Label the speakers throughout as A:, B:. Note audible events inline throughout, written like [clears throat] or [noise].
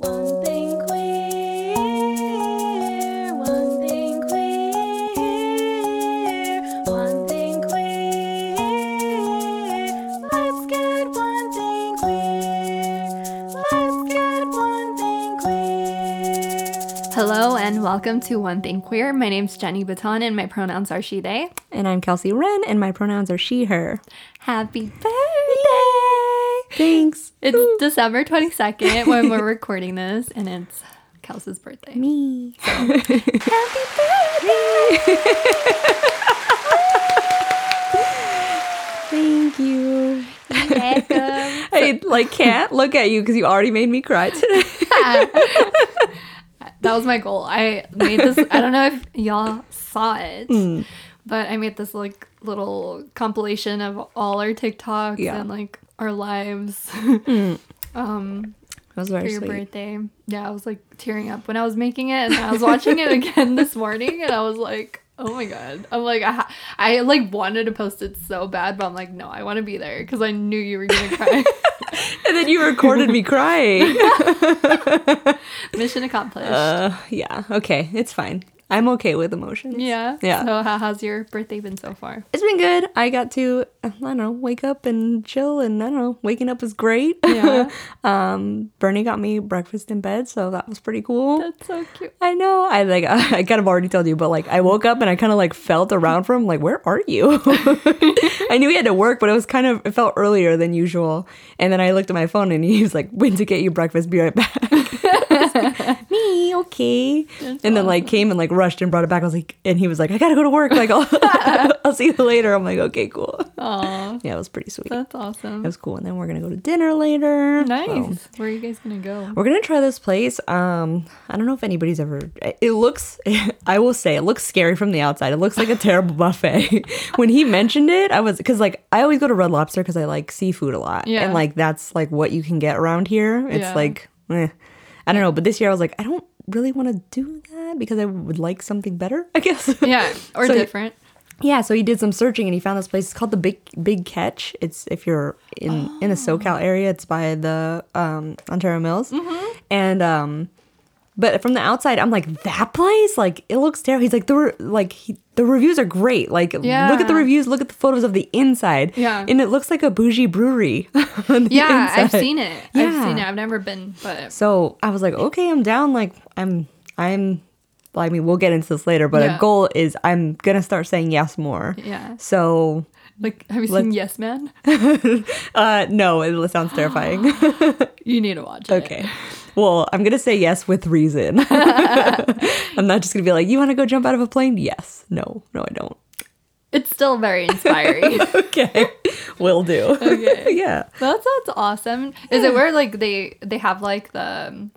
A: One thing queer, one thing queer, one thing queer. Let's get one thing queer. Let's get one thing queer.
B: Hello and welcome to One Thing Queer. My name's Jenny Baton and my pronouns are she, they.
C: And I'm Kelsey Wren, and my pronouns are she, her.
B: Happy birthday!
C: Thanks.
B: It's [laughs] December 22nd when we're recording this and it's Kelsey's birthday.
C: Me. So, [laughs] happy birthday! [laughs] Thank you. I like can't look at you because you already made me cry today.
B: That was my goal. I made this, I don't know if y'all saw it,
C: Hmm.
B: but I made this like little compilation of all our TikToks
C: Yeah.
B: and like our lives [laughs] um,
C: That was
B: for
C: very
B: your
C: sweet.
B: birthday. Yeah, I was like tearing up when I was making it, and I was watching it again this morning, and I was like, "Oh my god!" I'm like, I, ha- I like wanted to post it so bad, but I'm like, no, I want to be there because I knew you were gonna cry. [laughs]
C: And then you recorded me crying. [laughs]
B: Mission accomplished.
C: uh, yeah. Okay. It's fine. I'm okay with emotions.
B: yeah.
C: yeah.
B: So how, how's your birthday been so far?
C: It's been good. I got to, I don't know, wake up and chill, and I don't know, waking up was great.
B: Yeah. [laughs]
C: um, Bernie got me breakfast in bed, so that was pretty cool.
B: That's so cute.
C: I know. I like. [laughs] I kind of already told you, but like, I woke up and I kind of like felt around for him. Like, where are you? [laughs] I knew he had to work, but it was kind of it felt earlier than usual. And then I looked at my phone and he was like, "When to get you breakfast. Be right back." I was like, Me okay. and then like came and like rushed and brought it back. I was like, and he was like, "I gotta go to work. Like, I'll, [laughs] I'll see you later." I'm like, "Okay, cool."
B: Aw,
C: Yeah, it was pretty sweet.
B: that's awesome.
C: It was cool. And then we're gonna go to dinner later.
B: nice. Where are you guys gonna go?
C: we're gonna try this place. Um, I don't know if anybody's ever. It looks. [laughs] I will say it looks scary from the outside. It looks like a [laughs] terrible buffet. when he mentioned it, I was because like I always go to Red Lobster because I like seafood a lot,
B: Yeah.
C: and like that's like what you can get around here. It's
B: Yeah.
C: like, eh. I don't know. But this year I was like, I don't really want to do that because I would like something better. I guess.
B: Yeah, [laughs] or
C: So-
B: different.
C: Yeah, so he did some searching and he found this place. It's called the Big Big Catch. It's if you're in in the SoCal area, it's by the um, Ontario Mills. And um, but from the outside, I'm like that place. Like it looks terrible. He's like the re- like he, the reviews are great. Like look at the reviews. Look at the photos of the inside.
B: Yeah.
C: and it looks like a bougie brewery. [laughs]
B: Yeah, I've seen it. I've
C: Yeah.
B: seen it. I've never been, but
C: So I was like, okay, I'm down. Like I'm I'm. Well, I mean, we'll get into this later, but
B: Yeah.
C: a goal is I'm gonna start saying yes more.
B: yeah.
C: So
B: Like, have you seen Yes Man? [laughs]
C: Uh, no, it sounds terrifying. [gasps]
B: You need to watch it.
C: okay. Well, I'm gonna say yes with reason. [laughs] I'm not just gonna be like, you want to go jump out of a plane? Yes. No. No, I don't.
B: It's still very inspiring. [laughs]
C: Okay. Will do.
B: Okay. [laughs]
C: yeah.
B: that sounds awesome. Is it where like they they have like the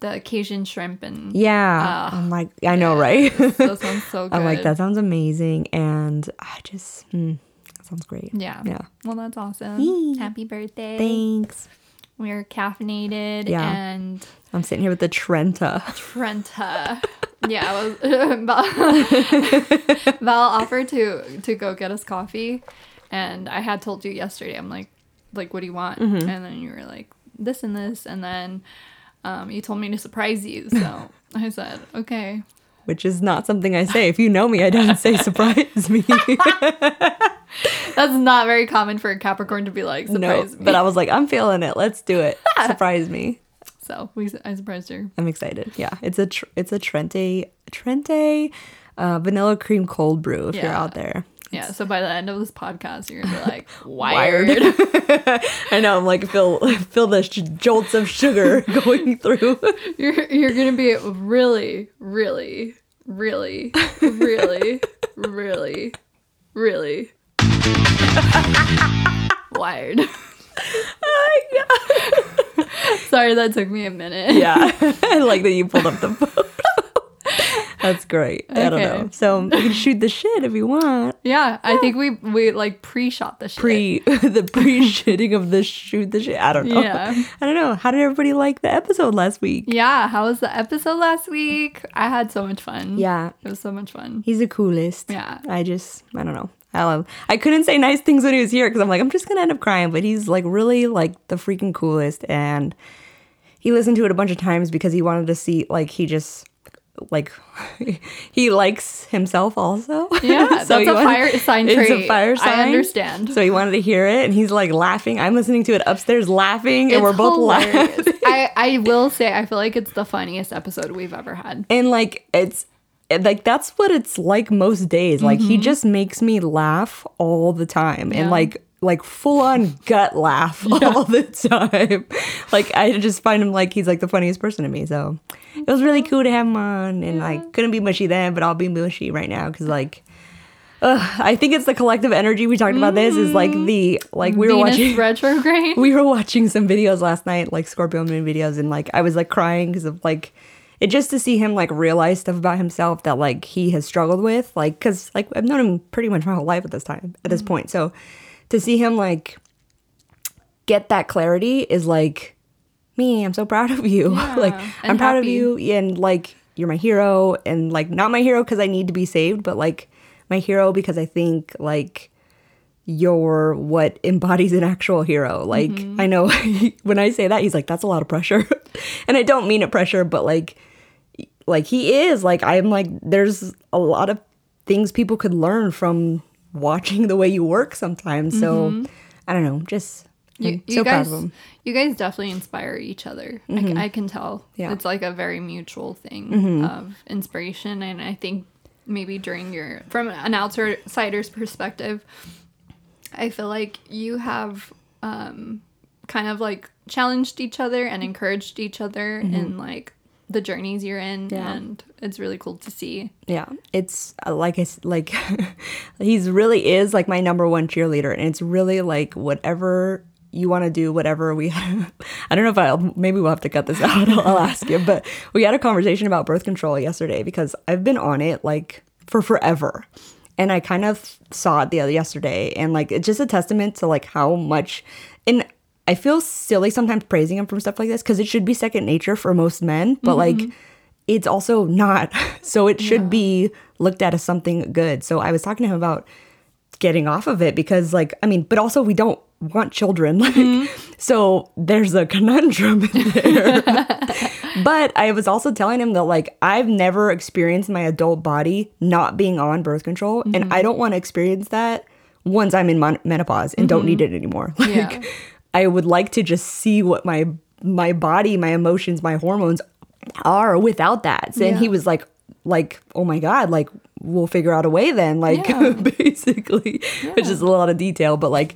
B: the Cajun shrimp and
C: Yeah. Uh, oh I'm like, I know, right?
B: that sounds so good.
C: I'm like, that sounds amazing, and I just, hmm, that sounds great.
B: Yeah.
C: Yeah.
B: Well, that's awesome.
C: Yee.
B: Happy birthday.
C: Thanks.
B: We're caffeinated
C: Yeah.
B: and
C: I'm sitting here with the Trenta.
B: Trenta. yeah, I was, [laughs] Val, [laughs] Val offered to to go get us coffee, and I had told you yesterday. I'm like, like, what do you want?
C: Mm-hmm.
B: And then you were like, this and this, and then um, you told me to surprise you. So [laughs] I said, okay.
C: Which is not something I say. If you know me, I don't say [laughs] surprise me. [laughs]
B: That's not very common for a Capricorn to be like,
C: no,
B: surprise me.
C: but I was like, I'm feeling it. Let's do it. [laughs] Surprise me.
B: so we, I surprised her.
C: I'm excited. Yeah, it's a tr- it's a Trenta Trenta uh, vanilla cream cold brew. If you're out there,
B: Yeah. So by the end of this podcast, you're gonna be like, [laughs]
C: Wired.
B: wired. [laughs]
C: I know I'm like feel feel the sh- jolts of sugar [laughs] going through.
B: You're you're gonna be really, really, really, really, really, really wired. Oh, Sorry, that took me a minute.
C: yeah, I like that you pulled up the phone. That's great. I don't know. So we can shoot the shit if you want. [laughs]
B: Yeah, I think we we like pre-shot the shit.
C: Pre [laughs] the pre shitting of the shoot the shit. I don't know.
B: Yeah.
C: I don't know. How did everybody like the episode last week?
B: Yeah, how was the episode last week? I had so much fun.
C: Yeah.
B: It was so much fun.
C: He's the coolest.
B: Yeah.
C: I just, I don't know. I love. I couldn't say nice things when he was here because I'm like, I'm just gonna end up crying. But he's like really like the freaking coolest, and he listened to it a bunch of times because he wanted to see like he just like [laughs] he likes himself also.
B: Yeah, [laughs] that's a
C: wanted-
B: fire [laughs] sign trait.
C: It's a fire
B: I understand.
C: So he wanted to hear it, and he's like laughing. I'm listening to it upstairs, laughing, and we're both laughing.
B: I, I will say, I feel like it's the funniest episode we've ever had.
C: and like it's like that's what it's like most days like he just makes me laugh all the time
B: Mm-hmm. Yeah.
C: and like like full on gut laugh [laughs] all the time. Like i just find him like he's like the funniest person to me. So it was really cool to have him on and i couldn't be mushy then but i'll be mushy right now because like ugh, i think it's the collective energy we talked about this is like mm-hmm. the like we were watching [laughs]
B: retrograde.
C: we were watching some videos last night, like Scorpio Moon videos, and like I was like crying because of like it just to see him like realize stuff about himself that like he has struggled with, like because like I've known him pretty much my whole life at this time at this mm-hmm. point, so to see him like get that clarity is like me. I'm so proud of you. [laughs] like I'm proud of you, and like you're my hero, and like not my hero because I need to be saved, but like my hero because I think like you're what embodies an actual hero. Like mm-hmm. I know [laughs] when I say that, he's like, "That's a lot of pressure," [laughs] and I don't mean it pressure, but like, like he is. Like I'm like, there's a lot of things people could learn from watching [laughs] the way you work sometimes. So mm-hmm. I don't know, just
B: You, you
C: so
B: guys,
C: proud of him.
B: you guys definitely inspire each other. Mm-hmm. I can tell.
C: Yeah.
B: It's like a very mutual thing mm-hmm. of inspiration. And I think maybe during your, from an outsider's perspective, I feel like you have um, kind of like challenged each other and encouraged each other in like the journeys you're in.
C: Yeah.
B: And it's really cool to see.
C: Yeah, it's uh, like I like [laughs] he's really is like my number one cheerleader, and it's really like whatever you want to do, whatever we. have. [laughs] I don't know if I'll maybe we'll have to cut this [laughs] out. I'll, I'll ask you, but we had a conversation about birth control yesterday because I've been on it like for forever, and I kind of saw it the other yesterday, and like it's just a testament to like how much and. I feel silly sometimes praising him from stuff like this because it should be second nature for most men, but mm-hmm. like it's also not. [laughs] So it should be looked at as something good. So I was talking to him about getting off of it because like I mean, but also we don't want children. [laughs] Like mm-hmm. so there's a conundrum in there. [laughs] but I was also telling him that like I've never experienced my adult body not being on birth control and mm-hmm. I don't want to experience that once I'm in mon- menopause and don't need it anymore. Like
B: Yeah.
C: I would like to just see what my my body, my emotions, my hormones are without that. And he was like like, "Oh my god, like we'll figure out a way then." Like
B: Yeah. [laughs]
C: basically, which is a lot of detail, but like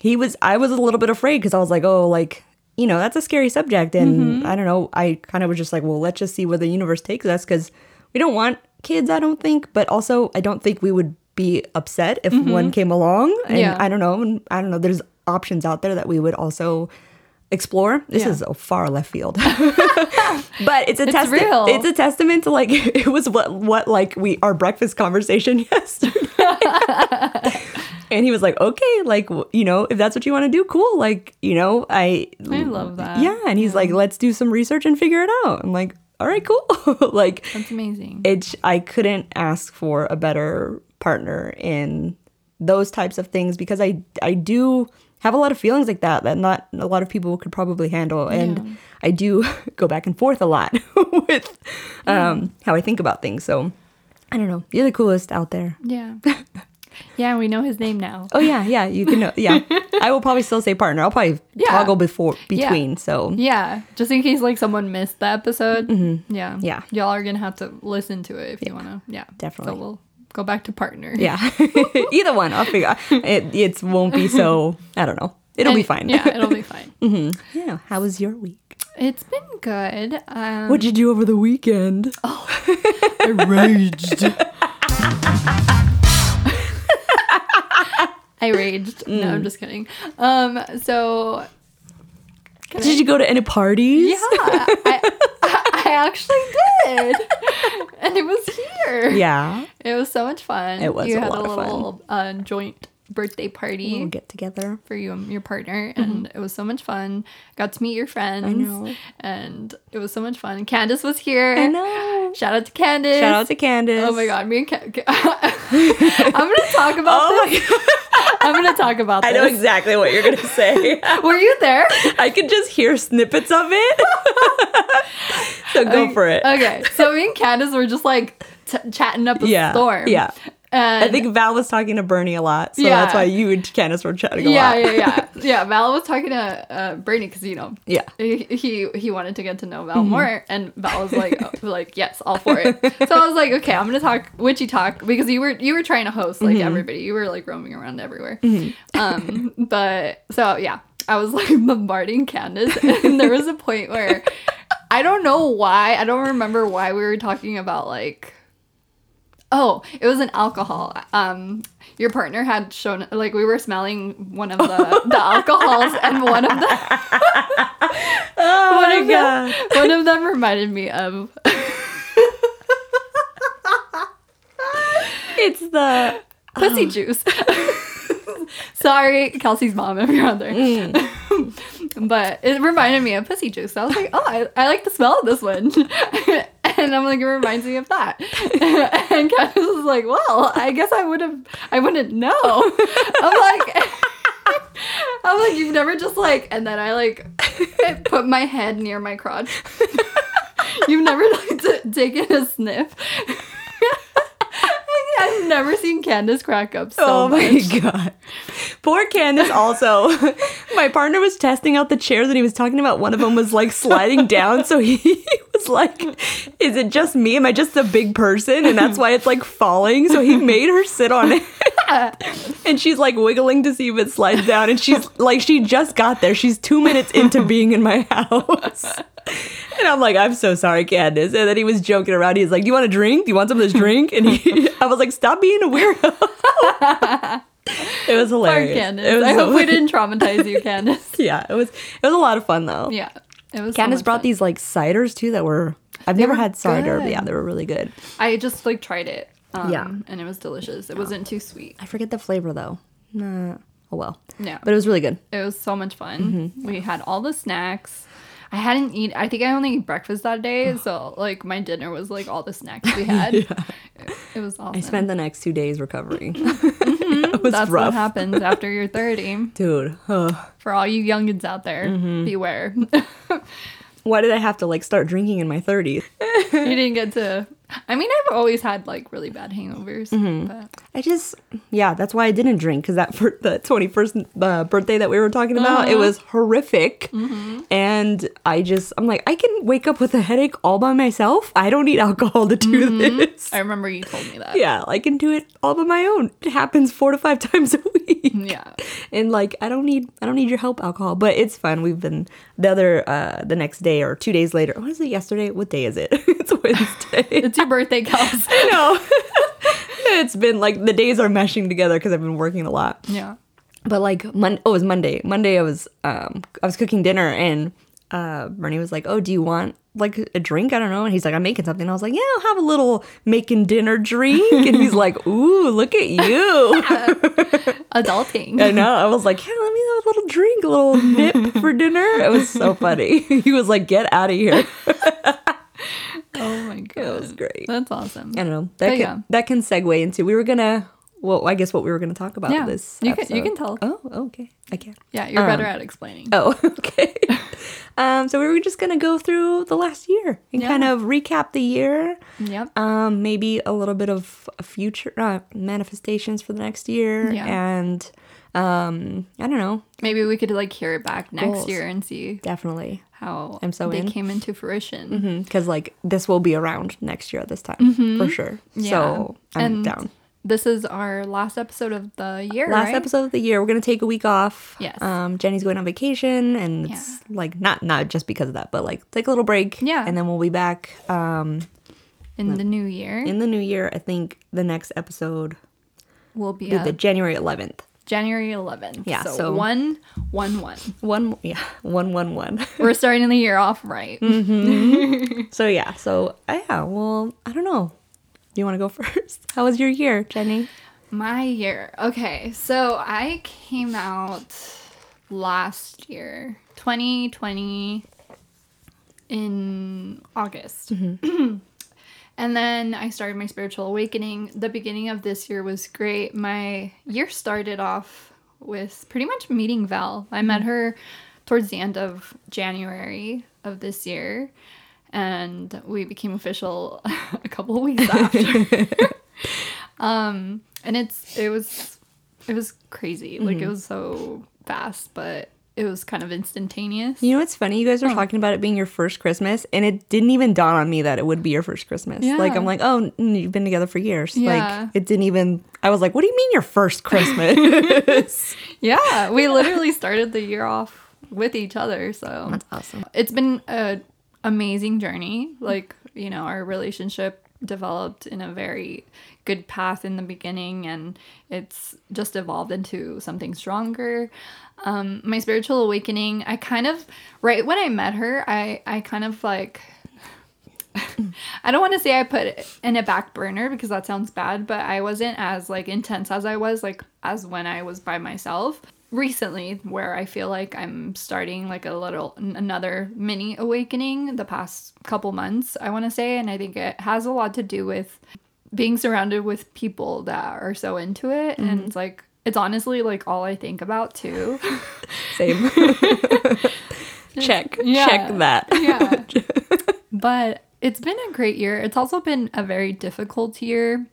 C: he was I was a little bit afraid cuz I was like, "Oh, like you know, that's a scary subject and
B: Mm-hmm.
C: I don't know. I kind of was just like, "Well, let's just see where the universe takes us cuz we don't want kids, I don't think, but also I don't think we would be upset if one came along and
B: Mm-hmm. Yeah.
C: I don't know, and I don't know, there's options out there that we would also explore. This
B: Yeah.
C: is a far left field. [laughs] [laughs] but it's a
B: It's
C: testament
B: real.
C: it's a testament to like [laughs] it was what what like we our breakfast conversation yesterday. and he was like, "Okay, like you know, if that's what you want to do, cool. Like, you know, I
B: I love that.
C: Yeah, and he's like, "Let's do some research and figure it out." I'm like, "All right, cool." like
B: That's amazing.
C: it I couldn't ask for a better partner in those types of things because I I do have a lot of feelings like that that not a lot of people could probably handle and I do [laughs] go back and forth a lot [laughs] with um how I think about things so I don't know you're the coolest out there
B: yeah. Yeah, we know his name now.
C: oh yeah yeah you can know yeah [laughs] I will probably still say partner I'll probably
B: Yeah.
C: toggle before
B: Yeah.
C: between so
B: Yeah, just in case like someone missed the episode. Yeah,
C: Mm-hmm. Yeah.
B: Y'all are gonna have to listen to it if you wanna. Yeah,
C: definitely.
B: So we'll go back to partner.
C: yeah [laughs] either one I'll figure it it won't be so I don't know it'll be fine
B: Yeah, it'll be [laughs] fine. Mm-hmm.
C: yeah how was your week
B: It's been good. Um,
C: What'd you do over the weekend? [laughs]
B: I raged. I raged. No,
C: Mm.
B: I'm just kidding. Um, so
C: Did you go to any parties?
B: yeah, I, I actually did, and it was here.
C: Yeah.
B: It was so much fun.
C: It was
B: You
C: a
B: had
C: lot
B: a
C: of fun.
B: little uh, joint birthday party
C: We'll get together.
B: for you and your partner, mm-hmm. and it was so much fun. Got to meet your friends. I
C: know.
B: And it was so much fun. Candace was here.
C: I know.
B: Shout out to Candace.
C: Shout out to Candace.
B: Oh my god, me and Ca- [laughs] [laughs] oh [laughs] I'm gonna talk about
C: Oh
B: this. I'm gonna talk about
C: I know exactly what you're gonna say.
B: Were you there?
C: I could just hear snippets of it. so go for it.
B: Okay, so me and Candace were just like t- chatting up a
C: Yeah,
B: storm.
C: yeah.
B: And
C: I think Val was talking to Bernie a lot, so
B: Yeah.
C: that's why you and Candace were chatting a
B: yeah,
C: lot.
B: yeah, yeah, yeah. [laughs] Yeah. Val was talking to uh, Bernie because you know,
C: Yeah.
B: he, he he wanted to get to know Val more, and Val was like, [laughs] oh, like yes, all for it. So I was like, okay, I'm gonna talk witchy talk because you were you were trying to host like everybody, you were like roaming around everywhere. Um, [laughs] but so yeah, I was like bombarding Candace, and there was a point where I don't know why, I don't remember why we were talking about like. Oh, it was an alcohol. Um, your partner had shown like we were smelling one of the the [laughs] alcohols, and one of the [laughs]
C: Oh
B: one
C: my
B: of them one of them reminded me of [laughs]
C: It's the
B: pussy juice. Sorry, Kelsey's mom, if you're out there. but it reminded me of pussy juice. I was like, oh, I, I like the smell of this one. And I'm like, it reminds me of that. [laughs] and Candace was like, well, I guess I would have, I wouldn't know. [laughs] I'm like, [laughs] I'm like, you've never just like, and then I like put my head near my crotch. you've never like t- taken a sniff. I've never seen Candace crack up so
C: oh my
B: much.
C: god. Poor Candace also. my partner was testing out the chairs and he was talking about one of them was like sliding down. So he was [laughs] like, Is it just me? Am I just a big person? And that's why it's like falling. So he made her sit on it. [laughs] and she's like wiggling to see if it slides down. And she's like, she just got there. She's two minutes into being in my house. And I'm like, I'm so sorry, Candace. And then he was joking around. He's like, Do you want a drink? Do you want some of this drink? And he, [laughs] I was like, Stop being a weirdo. it was
B: Poor
C: hilarious.
B: Candace.
C: It was
B: I
C: so-
B: hope we didn't traumatize you, Candace.
C: Yeah, it was. It was a lot of fun though.
B: Yeah. It was so
C: Candace
B: much
C: brought
B: fun.
C: these like ciders too that were. I've never
B: were
C: had cider. But yeah, they were really good.
B: I just like tried it. Um,
C: Yeah.
B: And it was delicious. It wasn't too sweet.
C: I forget the flavor though. Nah. Oh well.
B: No.
C: But it was really good.
B: It was so much fun.
C: Mm-hmm.
B: We had all the snacks. I hadn't eaten. I think I only ate breakfast that day, so like my dinner was like all the snacks we [laughs] had. it, it was awesome.
C: I spent the next two days recovering. [laughs] [laughs] was
B: That's
C: rough,
B: what happens after you're 30. [laughs]
C: dude. ugh.
B: For all you youngins out there,
C: Mm-hmm.
B: beware. [laughs]
C: Why did I have to like start drinking in my 30s?
B: you didn't get to. I mean, I've always had like really bad hangovers,
C: Mm-hmm.
B: but
C: I just, yeah, that's why I didn't drink because that for the 21st uh, birthday that we were talking about,
B: Uh-huh.
C: it was horrific.
B: Mm-hmm.
C: And I just, I'm like, I can wake up with a headache all by myself. I don't need alcohol to do
B: Mm-hmm.
C: this.
B: I remember you told me that.
C: yeah, I can do it all by my own. It happens four to five [laughs] times a week. [laughs]
B: Yeah.
C: And like, I don't need, I don't need your help, alcohol. But it's fun. We've been the other, uh, the next day or two days later. What is it? Yesterday? What day is it? [laughs] it's Wednesday. [laughs]
B: It's your birthday, Kels.
C: no. it's been like the days are meshing together because I've been working a lot.
B: yeah.
C: But like Mon- oh, it was Monday. Monday I was um I was cooking dinner and uh Bernie was like, "Oh, do you want like a drink? I don't know." And he's like, "I'm making something." I was like, "Yeah, I'll have a little making dinner drink." and he's like, [laughs] "Ooh, look at you." [laughs]
B: Adulting.
C: I know. I was like, "Yeah, let me have a little drink, a little nip [laughs] for dinner." It was so funny. he was like, "Get out of here."
B: Oh my god.
C: That was great.
B: That's awesome.
C: I don't know. That
B: But
C: can
B: yeah.
C: that can segue into we were gonna well, I guess what we were gonna talk about
B: Yeah,
C: this.
B: you can- you can tell.
C: Oh, okay. I can.
B: Yeah, you're better
C: Um,
B: at explaining.
C: Oh, [laughs] okay. um, so we were just gonna go through the last year and
B: Yeah.
C: kind of recap the year.
B: Yep.
C: Um, maybe a little bit of future uh, manifestations for the next year,
B: Yeah.
C: and um, I don't know.
B: Maybe we could like hear it back next
C: Goals.
B: year and see
C: Definitely,
B: how
C: I'm so
B: they
C: in.
B: came into fruition.
C: because like this will be around next year at this time for sure.
B: Mm-hmm. Yeah.
C: So I'm
B: And
C: down.
B: This is our last episode of the year.
C: last
B: right?
C: episode of the year. We're gonna take a week off.
B: Yes.
C: Um, Jenny's going on vacation, and it's like not not just because of that, but like take a little break.
B: Yeah.
C: And then we'll be back. Um,
B: in the new year.
C: in the new year. I think the next episode
B: will be
C: the January 11th.
B: January 11th.
C: Yeah,
B: So,
C: so-
B: one, one, one.
C: One, yeah, one, one, one.
B: We're starting the year off right.
C: Mm. [laughs] so yeah, so uh, yeah. Well, I don't know. You want to go [laughs] first? How was your year, Jenny?
B: My year. Okay, so I came out last year, 2020, in August. Mm-hmm. [clears throat] And then I started my spiritual awakening. The beginning of this year was great. My year started off with pretty much meeting Val. I met mm-hmm. her towards the end of January of this year, and we became official [laughs] a couple of weeks after. [laughs] um, and it's it was it was crazy. Like it was so fast, but it was kind of instantaneous.
C: You know what's funny? You guys were talking about it being your first Christmas, and it didn't even dawn on me that it would be your first Christmas. Like I'm like, oh, you've been together for years.
B: Yeah.
C: Like it didn't even. I was like, what do you mean your first Christmas? [laughs]
B: Yeah, we literally started the year off with each other. So
C: That's awesome.
B: it's been a amazing journey. Like you know, our relationship developed in a very good path in the beginning, and it's just evolved into something stronger. Um, my spiritual awakening, I kind of right when I met her, I I kind of like. [laughs] I don't want to say I put it in a back burner because that sounds bad, but I wasn't as like intense as I was like as when I was by myself recently where I feel like I'm starting like a little another mini awakening the past couple months, I want to say, and I think it has a lot to do with being surrounded with people that are so into it and mm-hmm. it's like it's honestly like all I think about too. [laughs]
C: Same. [laughs] check.
B: Yeah.
C: Check that.
B: yeah. [laughs] but it's been a great year. It's also been a very difficult year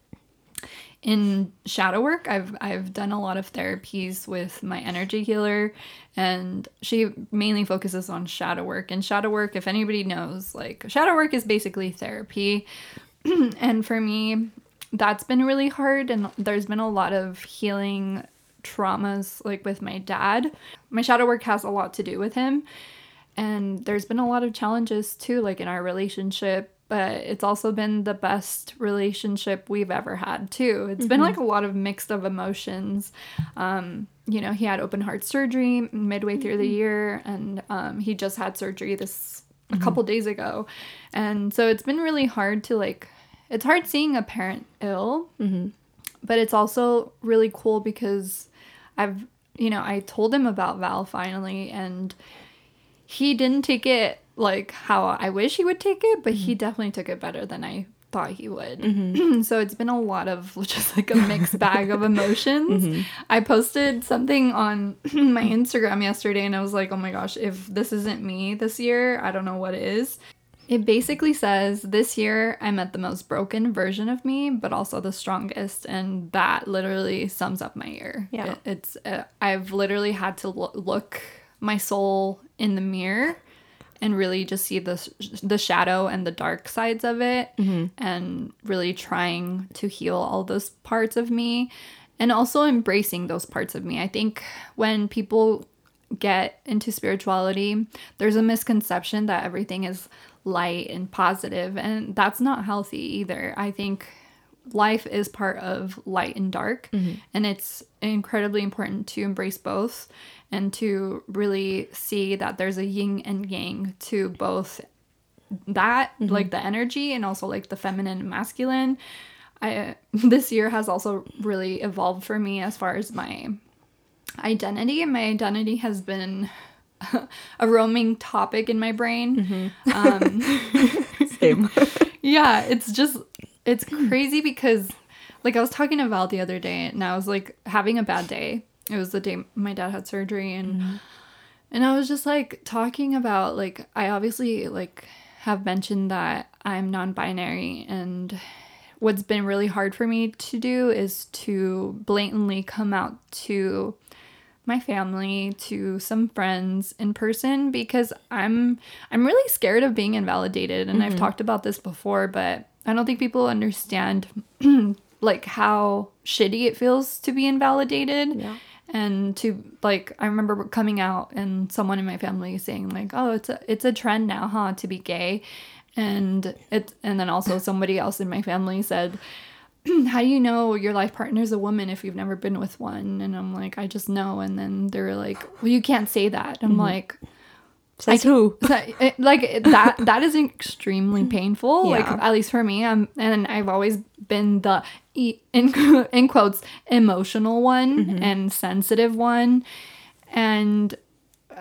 B: in shadow work. I've I've done a lot of therapies with my energy healer and she mainly focuses on shadow work. And shadow work, if anybody knows, like shadow work is basically therapy. [clears throat] and for me, that's been really hard and there's been a lot of healing traumas like with my dad. My shadow work has a lot to do with him and there's been a lot of challenges too like in our relationship but it's also been the best relationship we've ever had too. It's been like a lot of mixed of emotions. Um you know he had open heart surgery midway through the year and um he just had surgery this a couple days ago. And so it's been really hard to like it's hard seeing a parent ill but it's also really cool because I've you know I told him about Val finally and he didn't take it like how I wish he would take it, but he mm-hmm. definitely took it better than I thought he would. Mm-hmm. [clears throat] so it's been a lot of [laughs] just like a mixed bag of emotions. Mm-hmm. I posted something on [clears throat] my Instagram yesterday and I was like, oh my gosh, if this isn't me this year, I don't know what is. It basically says, This year I met the most broken version of me, but also the strongest. And that literally sums up my year.
C: Yeah.
B: It- it's, uh, I've literally had to lo- look my soul in the mirror and really just see the, the shadow and the dark sides of it mm-hmm. and really trying to heal all those parts of me and also embracing those parts of me. I think when people get into spirituality, there's a misconception that everything is light and positive, and that's not healthy either. I think life is part of light and dark, mm-hmm. and it's incredibly important to embrace both and to really see that there's a yin and yang to both that like the energy and also like the feminine and masculine. I [laughs] this year has also really evolved for me as far as my identity and my identity has been [laughs] a roaming topic in my brain. Um [laughs]
C: Same.
B: yeah it's just it's crazy because like i was talking to val the other day and i was like having a bad day it was the day my dad had surgery and mm-hmm. and i was just like talking about like i obviously like have mentioned that i'm non-binary and what's been really hard for me to do is to blatantly come out to my family to some friends in person because I'm I'm really scared of being invalidated and I've mm-hmm. talked about this before but I don't think people understand [clears throat] like how shitty it feels to be invalidated.
C: Yeah.
B: And to like I remember coming out and someone in my family saying like oh it's a it's a trend now huh to be gay and it and then also somebody else in my family said [clears throat] how do you know your life partner's a woman if you've never been with one? And I'm like, I just know. And then they're like, well, you can't say that. I'm mm-hmm. like,
C: Says who?
B: that- like that. That is extremely [laughs] painful. Like at least for me. I'm, and I've always been the e- in [laughs] in quotes emotional one mm-hmm. and sensitive one, and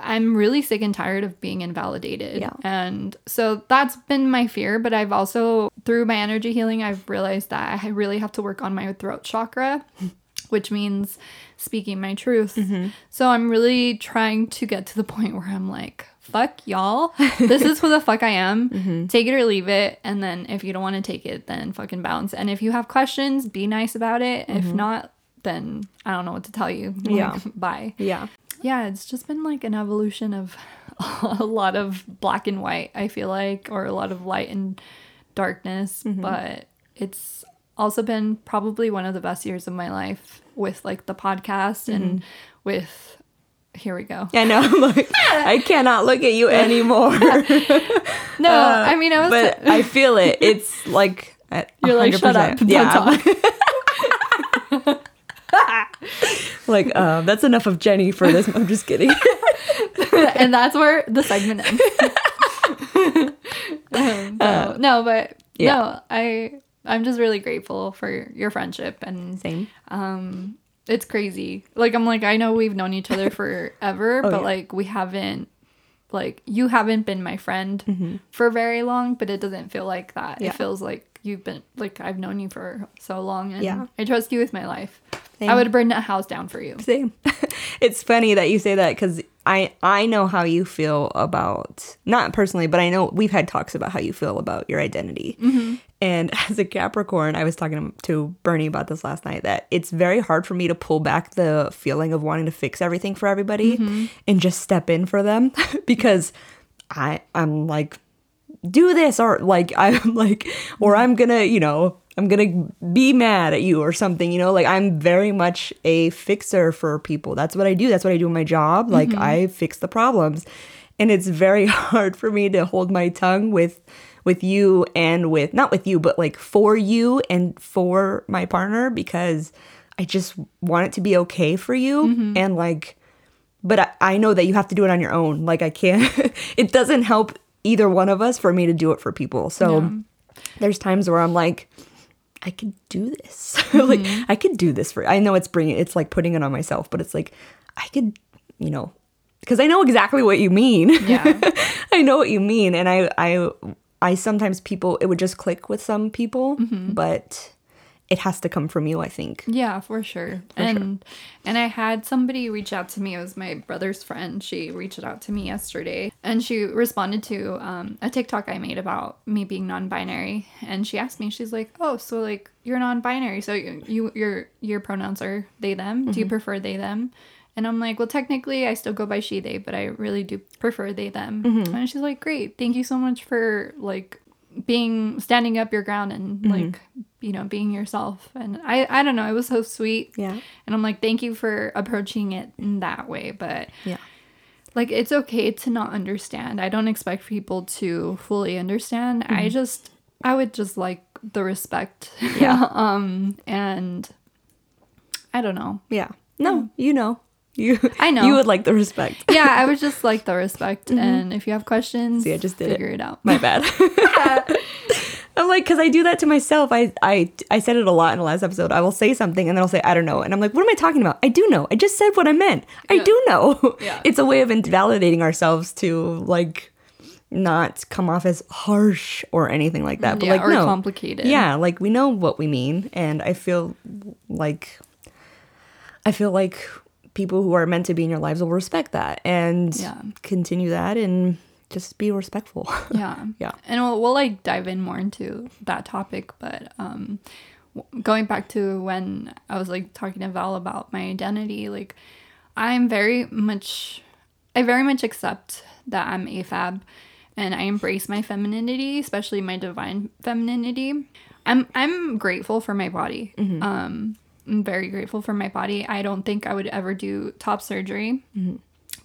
B: I'm really sick and tired of being invalidated.
C: Yeah.
B: And so that's been my fear. But I've also, through my energy healing, I've realized that I really have to work on my throat chakra, [laughs] which means speaking my truth. Mm-hmm. So I'm really trying to get to the point where I'm like, fuck y'all. [laughs] This is who the fuck I am. Mm-hmm. Take it or leave it. And then if you don't want to take it, then fucking bounce. And if you have questions, be nice about it. If mm-hmm. not, then I don't know what to tell you. [laughs]
C: Yeah.
B: Like, bye
C: Yeah.
B: yeah, it's just been like an evolution of [laughs] a lot of black and white, I feel like, or a lot of light and darkness. Mm-hmm. But it's also been probably one of the best years of my life with like the podcast and with. Here we go.
C: I know. [laughs] I'm like, I cannot look at you [laughs] anymore. [laughs]
B: No, I mean, I was.
C: Uh, but I feel it. It's like
B: You're like, shut up.
C: Yeah.
B: talk.
C: like, uh, that's enough of Jenny for this. I'm just kidding.
B: and that's where the segment ends. Um, so, no, but
C: Uh, yeah.
B: no, I I'm just really grateful for your friendship and
C: Same.
B: um it's crazy. Like I'm like I know we've known each other [laughs] forever, but
C: Oh, yeah.
B: like we haven't like you haven't been my friend for very long, but it doesn't feel like that.
C: Mm-hmm. Yeah.
B: It feels like you've been like I've known you for so long and
C: Yeah.
B: I trust you with my life.
C: Same.
B: I would burn a house down for you.
C: Same. [laughs] it's funny that you say that because I I know how you feel about not personally, but I know we've had talks about how you feel about your identity. Mm-hmm. And [laughs] as a Capricorn, I was talking to Bernie about this last night that it's very hard for me to pull back the feeling of wanting to fix everything for everybody mm-hmm. and just step in for them [laughs] because I I'm like do this or like [laughs] I'm like or I'm gonna you know I'm gonna be mad at you or something you know? Like I'm very much a fixer for people. That's what I do. That's what I do in my job. Like mm-hmm. I fix the problems. And it's very [laughs] hard for me to hold my tongue with with you and with not with you but like for you and for my partner because I just want it to be okay for you. Mm-hmm. And like but I, I know that you have to do it on your own. Like I can't. [laughs] it doesn't help either one of us for me to do it for people. So there's times where I'm like, I could do this. [laughs] like mm-hmm. I could do this for. I know it's bringing. It's like putting it on myself, but it's like I could, you know, because I know exactly what you mean.
B: Yeah. [laughs]
C: I know what you mean, and I I I sometimes people it would just click with some people, mm-hmm. but it has to come from you. I think.
B: Yeah, for sure. and and I had somebody reach out to me. It was my brother's friend. She reached out to me yesterday, and she responded to um, a TikTok I made about me being non-binary. And she asked me, she's like, "Oh, so like you're non-binary? So you, you your your pronouns are they them? Do you prefer they them?" And I'm like, well, technically, I still go by she they, but I really do prefer they them. And she's like, great, thank you so much for like being standing up your ground and like you know being yourself and i i don't know it was so sweet
C: Yeah.
B: and i'm like thank you for approaching it in that way but
C: Yeah.
B: like it's okay to not understand i don't expect people to fully understand
C: Mm-hmm.
B: i just i would just like the respect
C: Yeah. [laughs]
B: um and i don't know
C: Yeah. No, you know. You
B: I know.
C: You would like the respect. [laughs]
B: yeah i would just like the respect and if you have questions
C: Mm-hmm. See, I just did
B: figure it, out
C: My bad. [laughs] I'm like, because I do that to myself. I, I I said it a lot in the last episode. I will say something and then I'll say, I don't know. And I'm like, what am I talking about? I do know. I just said what I meant. I
B: Yeah.
C: do know. [laughs]
B: Yeah.
C: It's a way of invalidating ourselves to like not come off as harsh or anything like that. But
B: yeah,
C: like,
B: or
C: no.
B: complicated
C: Yeah, like we know what we mean. And I feel like, I feel like people who are meant to be in your lives will respect that and
B: Yeah.
C: continue that and just be respectful. [laughs]
B: yeah
C: Yeah.
B: and we'll, we'll like dive in more into that topic but um w- going back to when i was like talking to val about my identity like i'm very much i very much accept that i'm afab and i embrace my femininity especially my divine femininity i'm i'm grateful for my body um i'm very grateful for my body i don't think i would ever do top surgery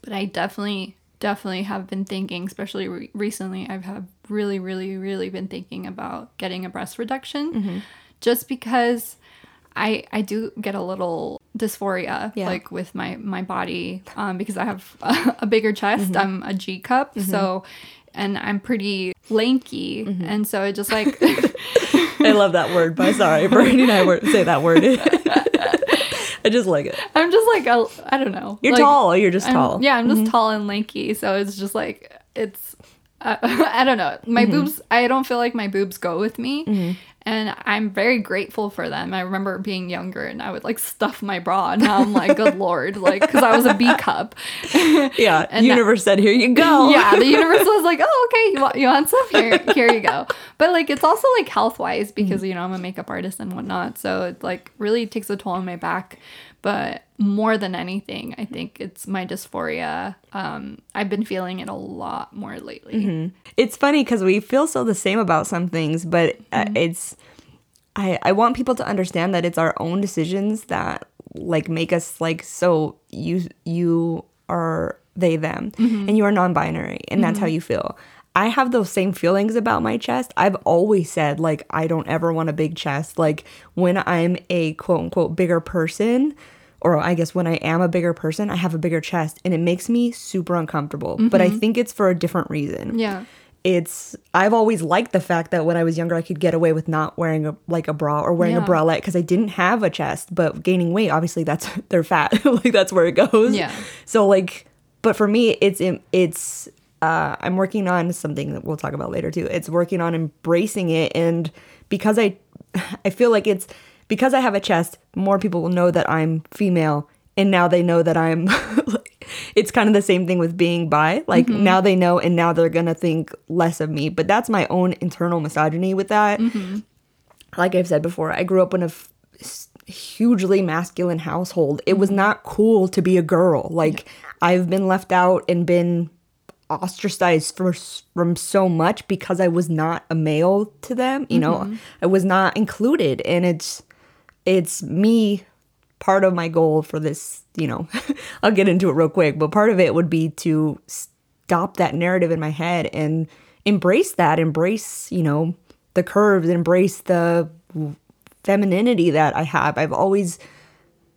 B: but I definitely definitely have been thinking especially re- recently I've have really really really been thinking about getting a breast reduction
C: Mm-hmm.
B: just because I I do get a little dysphoria
C: Yeah.
B: like with my my body um because I have [laughs] a, bigger chest
C: Mm-hmm.
B: I'm a G cup so and I'm pretty lanky
C: Mm-hmm.
B: and so I just like [laughs] [laughs]
C: I love that word, but sorry, Bernie and I were say that word. [laughs] I just like it.
B: I'm just like a, I don't know.
C: You're
B: Like,
C: tall. You're just
B: I'm-
C: tall. Mm-hmm.
B: Yeah, I'm just tall and lanky, so it's just like it's. Uh, I don't know. My
C: Mm-hmm.
B: boobs. I don't feel like my boobs go with me, and I'm very grateful for them. I remember being younger, and I would like stuff my bra. And [laughs] now I'm like, good lord, like because I was a B cup. [laughs]
C: Yeah.
B: And that-
C: universe said, "Here you go." [laughs]
B: yeah, the universe was like, oh, okay, you want, you want some? Here, here you go. But like, it's also like health wise because mm. you know I'm a makeup artist and whatnot, so it like really takes a toll on my back. But more than anything, I think it's my dysphoria. Um, I've been feeling it a lot more lately.
C: It's funny because we feel so the same about some things, but uh, it's. I I want people to understand that it's our own decisions that like make us like so you you are they them and you are non-binary and that's how you feel. I have those same feelings about my chest. I've always said like I don't ever want a big chest. Like when I'm a quote unquote bigger person, or I guess when I am a bigger person, I have a bigger chest and it makes me super uncomfortable. But I mm-hmm. think it's for a different reason.
B: Yeah.
C: It's I've always liked the fact that when I was younger I could get away with not wearing a like a bra or wearing
B: Yeah.
C: a bralette because I didn't have a chest, but gaining weight obviously that's [laughs] they're fat. [laughs] like that's where it goes.
B: Yeah.
C: So like but for me it's it's uh, I'm working on something that we'll talk about later too. It's working on embracing it, and because I, [laughs] I feel like it's because I have a chest, more people will know that I'm female, and now they know that I'm. [laughs] it's kind of the same thing with being bi. Like mm-hmm. now they know, and now they're gonna think less of me. But that's my own internal misogyny with that. Mm-hmm. Like I've said before, I grew up in a f- hugely masculine household. It was mm-hmm. not cool to be a girl. Like I've been left out and been ostracized for, from so much because I was not a male to them. You know, mm-hmm. I was not included, and it's it's me. Part of my goal for this, you know, [laughs] I'll get into it real quick, but part of it would be to stop that narrative in my head and embrace that, embrace, you know, the curves, embrace the femininity that I have. I've always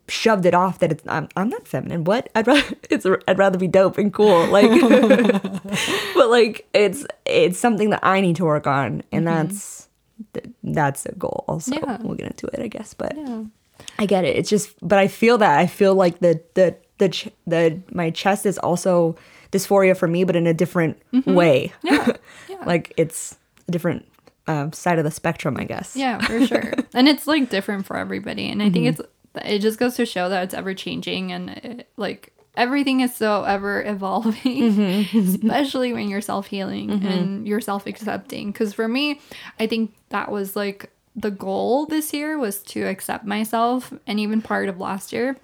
C: shoved it off that it's I'm, I'm not feminine. What? I'd rather [laughs] it's I'd rather be dope and cool. Like [laughs] but like it's it's something that I need to work on and mm-hmm. that's th- that's a goal also.
B: Yeah.
C: We'll get into it, I guess, but
B: Yeah.
C: I get it. It's just, but I feel that I feel like the the the ch- the my chest is also dysphoria for me, but in a different mm-hmm. way.
B: Yeah. [laughs] Yeah.
C: like it's a different um, side of the spectrum, I guess.
B: Yeah, for sure. and it's like different for everybody. And I think mm-hmm. it's it just goes to show that it's ever changing and it, like everything is so ever [laughs] evolving, mm-hmm. [laughs] especially when you're self healing mm-hmm. and you're self accepting. Because for me, I think that was like the goal this year was to accept myself, and even part of last year.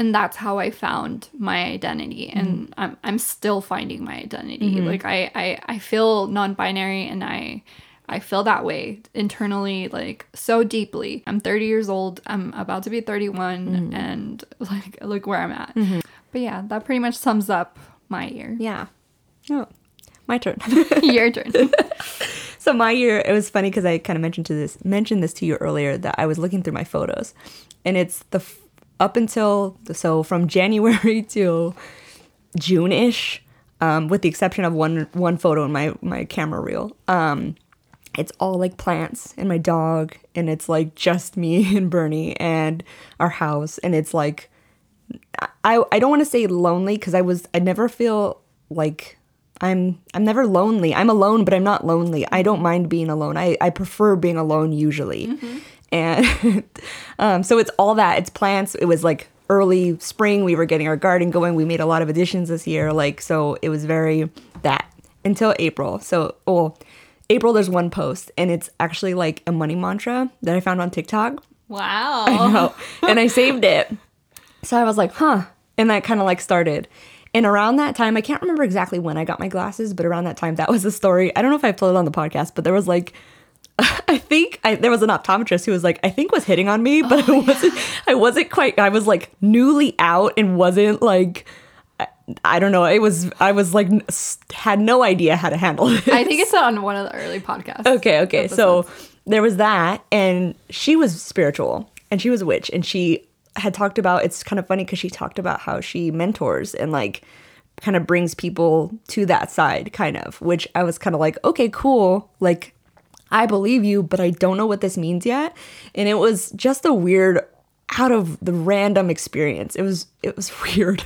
B: And that's how I found my identity, mm-hmm. and I'm I'm still finding my identity. Like I, I I feel non-binary, and I I feel that way internally, like so deeply. I'm 30 years old. I'm about to be 31, and [laughs] like look where I'm at. But yeah, that pretty much sums up my year.
C: Yeah. Oh, my turn. [laughs] [laughs]
B: Your turn.
C: so my year, it was funny because I kind of mentioned to this mentioned this to you earlier that I was looking through my photos, and it's the f- up until so from January to June ish, um, with the exception of one one photo in my my camera reel. Um, it's all like plants and my dog, and it's like just me [laughs] and Bernie and our house, and it's like I I don't want to say lonely because I was I never feel like I'm I'm never lonely. I'm alone, but I'm not lonely. I don't mind being alone. I I prefer being alone usually, and [laughs] um, so it's all that. It's plants. It was like early spring. We were getting our garden going. We made a lot of additions this year. Like so, it was very that until April. So well, April there's one post, and it's actually like a money mantra that I found on TikTok.
B: Wow.
C: I know. [laughs] and I saved it. So I was like, huh. And that kind of like started. And around that time, I can't remember exactly when I got my glasses, but around that time, that was the story. I don't know if I've told it on the podcast, but there was like, [laughs] I think I, there was an optometrist who was like, I think was hitting on me, but I oh, wasn't. I wasn't quite. I was like newly out and wasn't like. I, don't know. It was. I was like had no idea how to handle it. [laughs]
B: I think it's on one of the early podcasts.
C: Okay, okay.
B: episodes.
C: So there was that, and she was spiritual, and she was a witch, and she had talked about. It's kind of funny because she talked about how she mentors and like kind of brings people to that side, kind of. Which I was kind of like, okay, cool. Like, I believe you, but I don't know what this means yet. And it was just a weird out of the random experience. It was it was [laughs] weird.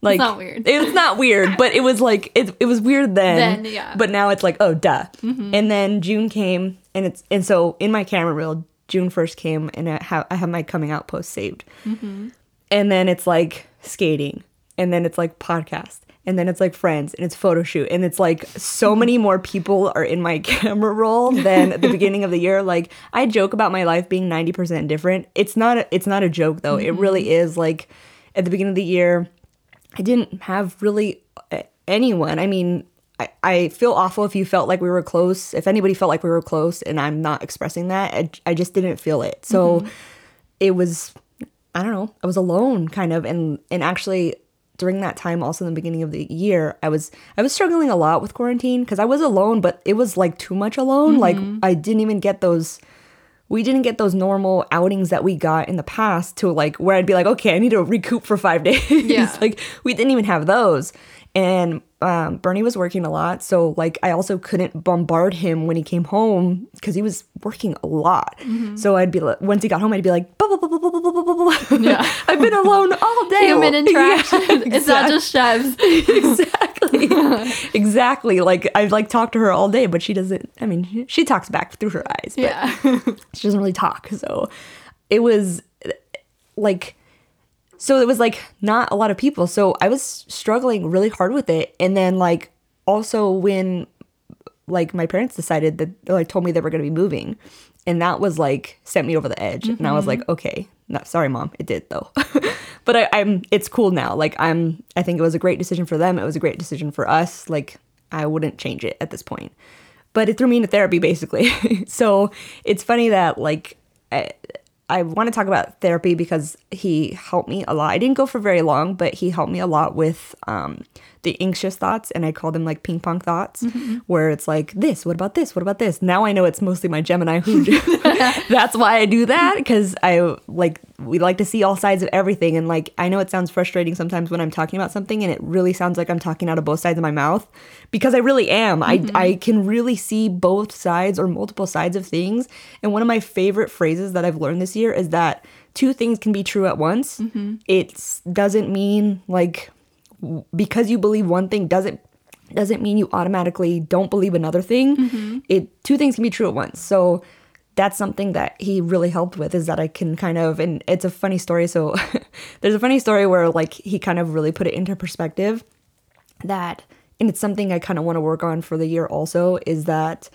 C: Like it's
B: not weird.
C: It was not weird, but it was like it it was weird then.
B: Then, yeah.
C: But now it's like oh duh. Mm-hmm. And then June came and it's and so in my camera reel June first came and I have I have my coming out post saved. Mm-hmm. And then it's like skating and then it's like podcast and then it's like friends and it's photo shoot and it's like so mm-hmm. many more people are in my [laughs] camera roll than at the beginning of the year like i joke about my life being 90% different it's not a, it's not a joke though it really is like at the beginning of the year i didn't have really uh, anyone. I mean I, I feel awful if you felt like we were close if anybody felt like we were close and i'm not expressing that i, I just didn't feel it. So it was I don't know, I was alone kind of and and actually during that time also in the beginning of the year, I was I was struggling a lot with quarantine cuz I was alone, but it was like too much alone. Like I didn't even get those we didn't get those normal outings that we got in the past to like where I'd be like, okay, I need to recoup for 5 [laughs] days.
B: Yeah.
C: like we didn't even have those. And um, Bernie was working a lot, so like I also couldn't bombard him when he came home because he was working a lot. So I'd be like, once he got home, I'd be like, blah, blah, blah, blah, blah, blah, blah.
B: Yeah. [laughs]
C: I've been alone all day.
B: Human [laughs]
C: Yeah,
B: interaction. It's not just chefs. [laughs]
C: exactly, exactly. Like I've like talked to her all day, but she doesn't. I mean, she, she talks back through her eyes. But
B: Yeah.
C: she doesn't really talk. So it was like, so it was like not a lot of people. So I was struggling really hard with it. And then like also when like my parents decided that like told me they were going to be moving and that was like sent me over the edge. And i was mm-hmm. like okay no, sorry mom it did though. [laughs] But I, i'm it's cool now. Like i'm i think it was a great decision for them. It was a great decision for us. Like i wouldn't change it at this point. But it threw me into therapy basically. [laughs] So it's funny that like I, I want to talk about therapy because he helped me a lot. I didn't go for very long, but he helped me a lot with um, the anxious thoughts, and I call them like ping pong thoughts, mm-hmm, mm-hmm. where it's like this, what about this, what about this? Now I know it's mostly my Gemini who. [laughs] That's why I do that because I like we like to see all sides of everything, and like I know it sounds frustrating sometimes when I'm talking about something, and it really sounds like I'm talking out of both sides of my mouth because I really am. I mm-hmm, I can really see both sides or multiple sides of things, and one of my favorite phrases that I've learned this year is that two things can be true at once. It doesn't mean like because you believe one thing doesn't doesn't mean you automatically don't believe another thing. Mm-hmm. It two things can be true at once. So that's something that he really helped with is that I can kind of and it's a funny story. So [laughs] there's a funny story where like he kind of really put it into perspective that and it's something I kind of want to work on for the year also is that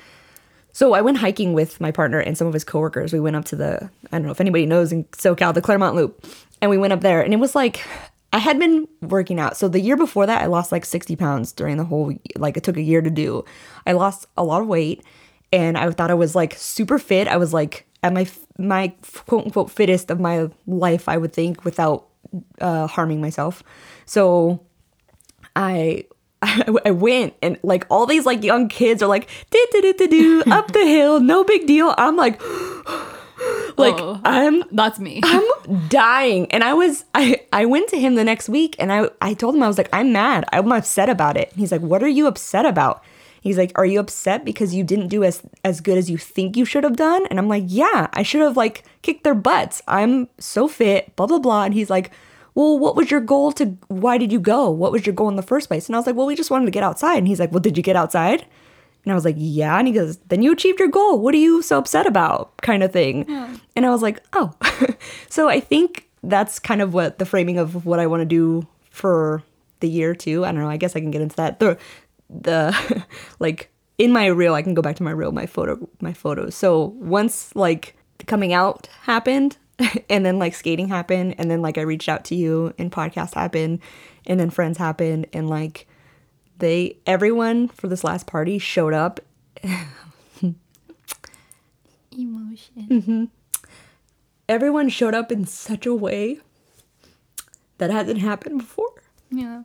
C: so I went hiking with my partner and some of his coworkers. We went up to the I don't know if anybody knows in SoCal the Claremont Loop, and we went up there, and it was like I had been working out. So the year before that, I lost like sixty pounds during the whole like it took a year to do. I lost a lot of weight, and I thought I was like super fit. I was like at my my quote unquote fittest of my life, I would think, without uh, harming myself. So I [laughs] I went and like all these like young kids are like do do do do up the hill, no big deal. I'm like like
B: Oh.
C: I'm
B: That's me.
C: I'm [laughs] dying. And I was I I went to him the next week and I I told him I was like I'm mad. I'm upset about it. And he's like what are you upset about? He's like are you upset because you didn't do as as good as you think you should have done? And I'm like yeah, I should have like kicked their butts. I'm so fit, blah blah blah. And he's like well, what was your goal to why did you go? What was your goal in the first place? And I was like, well, we just wanted to get outside. And he's like, well, did you get outside? And I was like, yeah. And he goes, then you achieved your goal. What are you so upset about? Kind of thing. And I was like, oh. [laughs] so I think that's kind of what the framing of what I want to do for the year too. I don't know. I guess I can get into that. The the [laughs] like in my reel, I can go back to my reel, my photo, my photos. So once like coming out happened, [laughs] and then like skating happened, and then like I reached out to you, and podcast happened, and then friends happened, and like they everyone for this last party showed up
B: Emotion. Mm-hmm.
C: everyone showed up in such a way that hasn't happened before.
B: Yeah.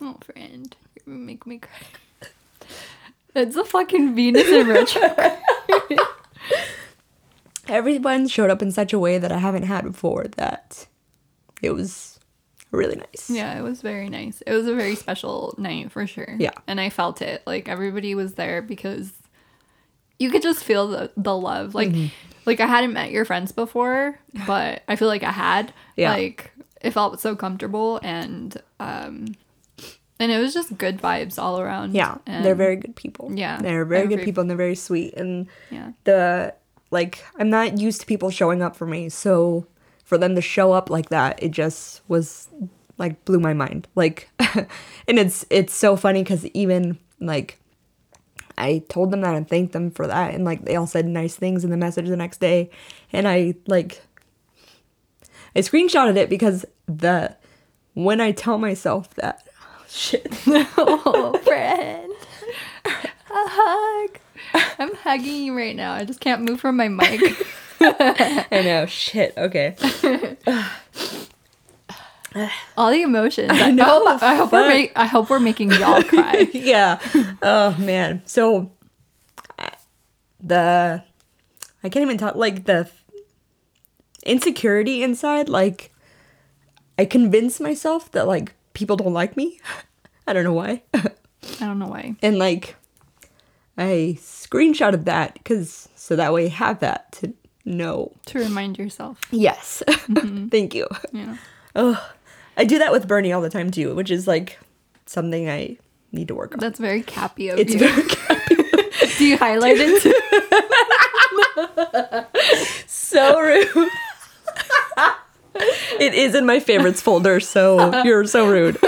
B: Oh, friend, you make me cry. It's a fucking Venus in retro. [laughs]
C: Everyone showed up in such a way that I haven't had before that it was really nice.
B: Yeah, it was very nice. It was a very special night for sure.
C: Yeah.
B: And I felt it. Like everybody was there because you could just feel the the love. Like
C: Mm-hmm.
B: like I hadn't met your friends before, but I feel like I had.
C: Yeah.
B: Like it felt so comfortable and um and it was just good vibes all around.
C: Yeah,
B: and,
C: they're very good people.
B: Yeah,
C: they're very good people and they're very sweet. And
B: yeah.
C: the like, I'm not used to people showing up for me, so for them to show up like that, it just was like blew my mind. Like, [laughs] and it's it's so funny because even like. I told them that and thanked them for that, and like they all said nice things in the message the next day, and I like I screenshotted it because the when I tell myself that [laughs] shit [laughs]
B: oh, friend. A hug. I'm hugging you right now. I just can't move from my mic. [laughs]
C: I know shit okay
B: All the emotions. I,
C: know,
B: hope, I hope we're
C: fuck.
B: ma- I hope we're making y'all [laughs] cry.
C: yeah oh man so the I can't even talk like the insecurity inside like I convince myself that like people don't like me [laughs] I don't know why
B: I don't know why.
C: and like I screenshotted that because so that way I have that to know
B: To remind yourself.
C: yes [laughs] mm-hmm. thank you
B: Yeah.
C: oh I do that with Bernie all the time too which is like something I need to work on
B: That's very cappy of
C: it's
B: you.
C: very [laughs]
B: Do you highlight it? [laughs]
C: so rude. it is in my favorites folder, so you're so rude.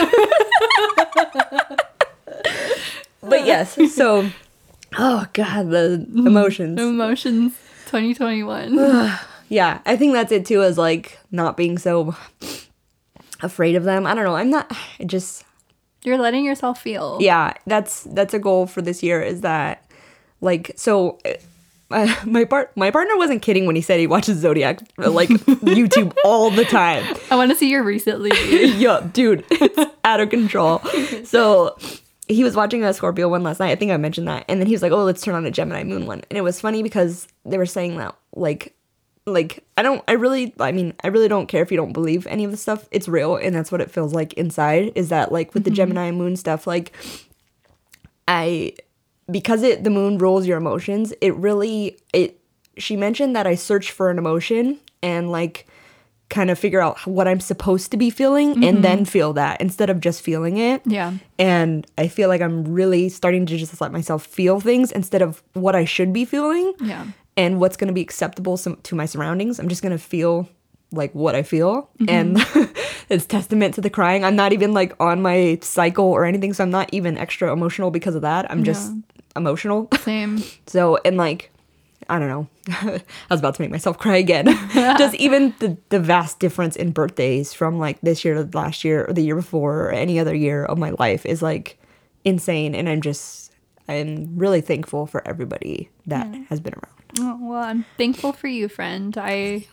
C: but yes, so oh god, the mm-hmm. emotions.
B: Emotions 2021. [sighs] [sighs]
C: Yeah, I think that's it too. Is like not being so afraid of them. I don't know. I'm not. I just
B: You're letting yourself feel.
C: yeah. That's that's a goal for this year. Is that like so. Uh, [laughs] my part, my partner wasn't kidding when he said he watches Zodiac like [laughs] YouTube all the time.
B: I want to see your recently. [laughs]
C: yeah, dude, it's out of control. So he was watching a Scorpio one last night. I think I mentioned that. And then he was like, "Oh, let's turn on a Gemini moon one." And it was funny because they were saying that like like I don't I really I mean, I really don't care if you don't believe any of the stuff. It's real and that's what it feels like inside is that like with the mm-hmm. Gemini moon stuff like I because it the moon rules your emotions, it really it she mentioned that I search for an emotion and like kind of figure out what I'm supposed to be feeling and then mm-hmm. feel that instead of just feeling it.
B: Yeah.
C: And I feel like I'm really starting to just let myself feel things instead of what I should be feeling
B: Yeah.
C: and what's going to be acceptable some, to my surroundings. I'm just going to feel like what I feel. Mm-hmm. And [laughs] it's testament to the crying. I'm not even like on my cycle or anything. So I'm not even extra emotional because of that. I'm just emotional.
B: Same. [laughs]
C: So, and like, I don't know. [laughs] I was about to make myself cry again. [laughs] Just [laughs] even the, the vast difference in birthdays from like this year to last year or the year before or any other year of my life is like insane. And I'm just, I'm really thankful for everybody that has been around.
B: Oh, well, I'm thankful for you, friend. I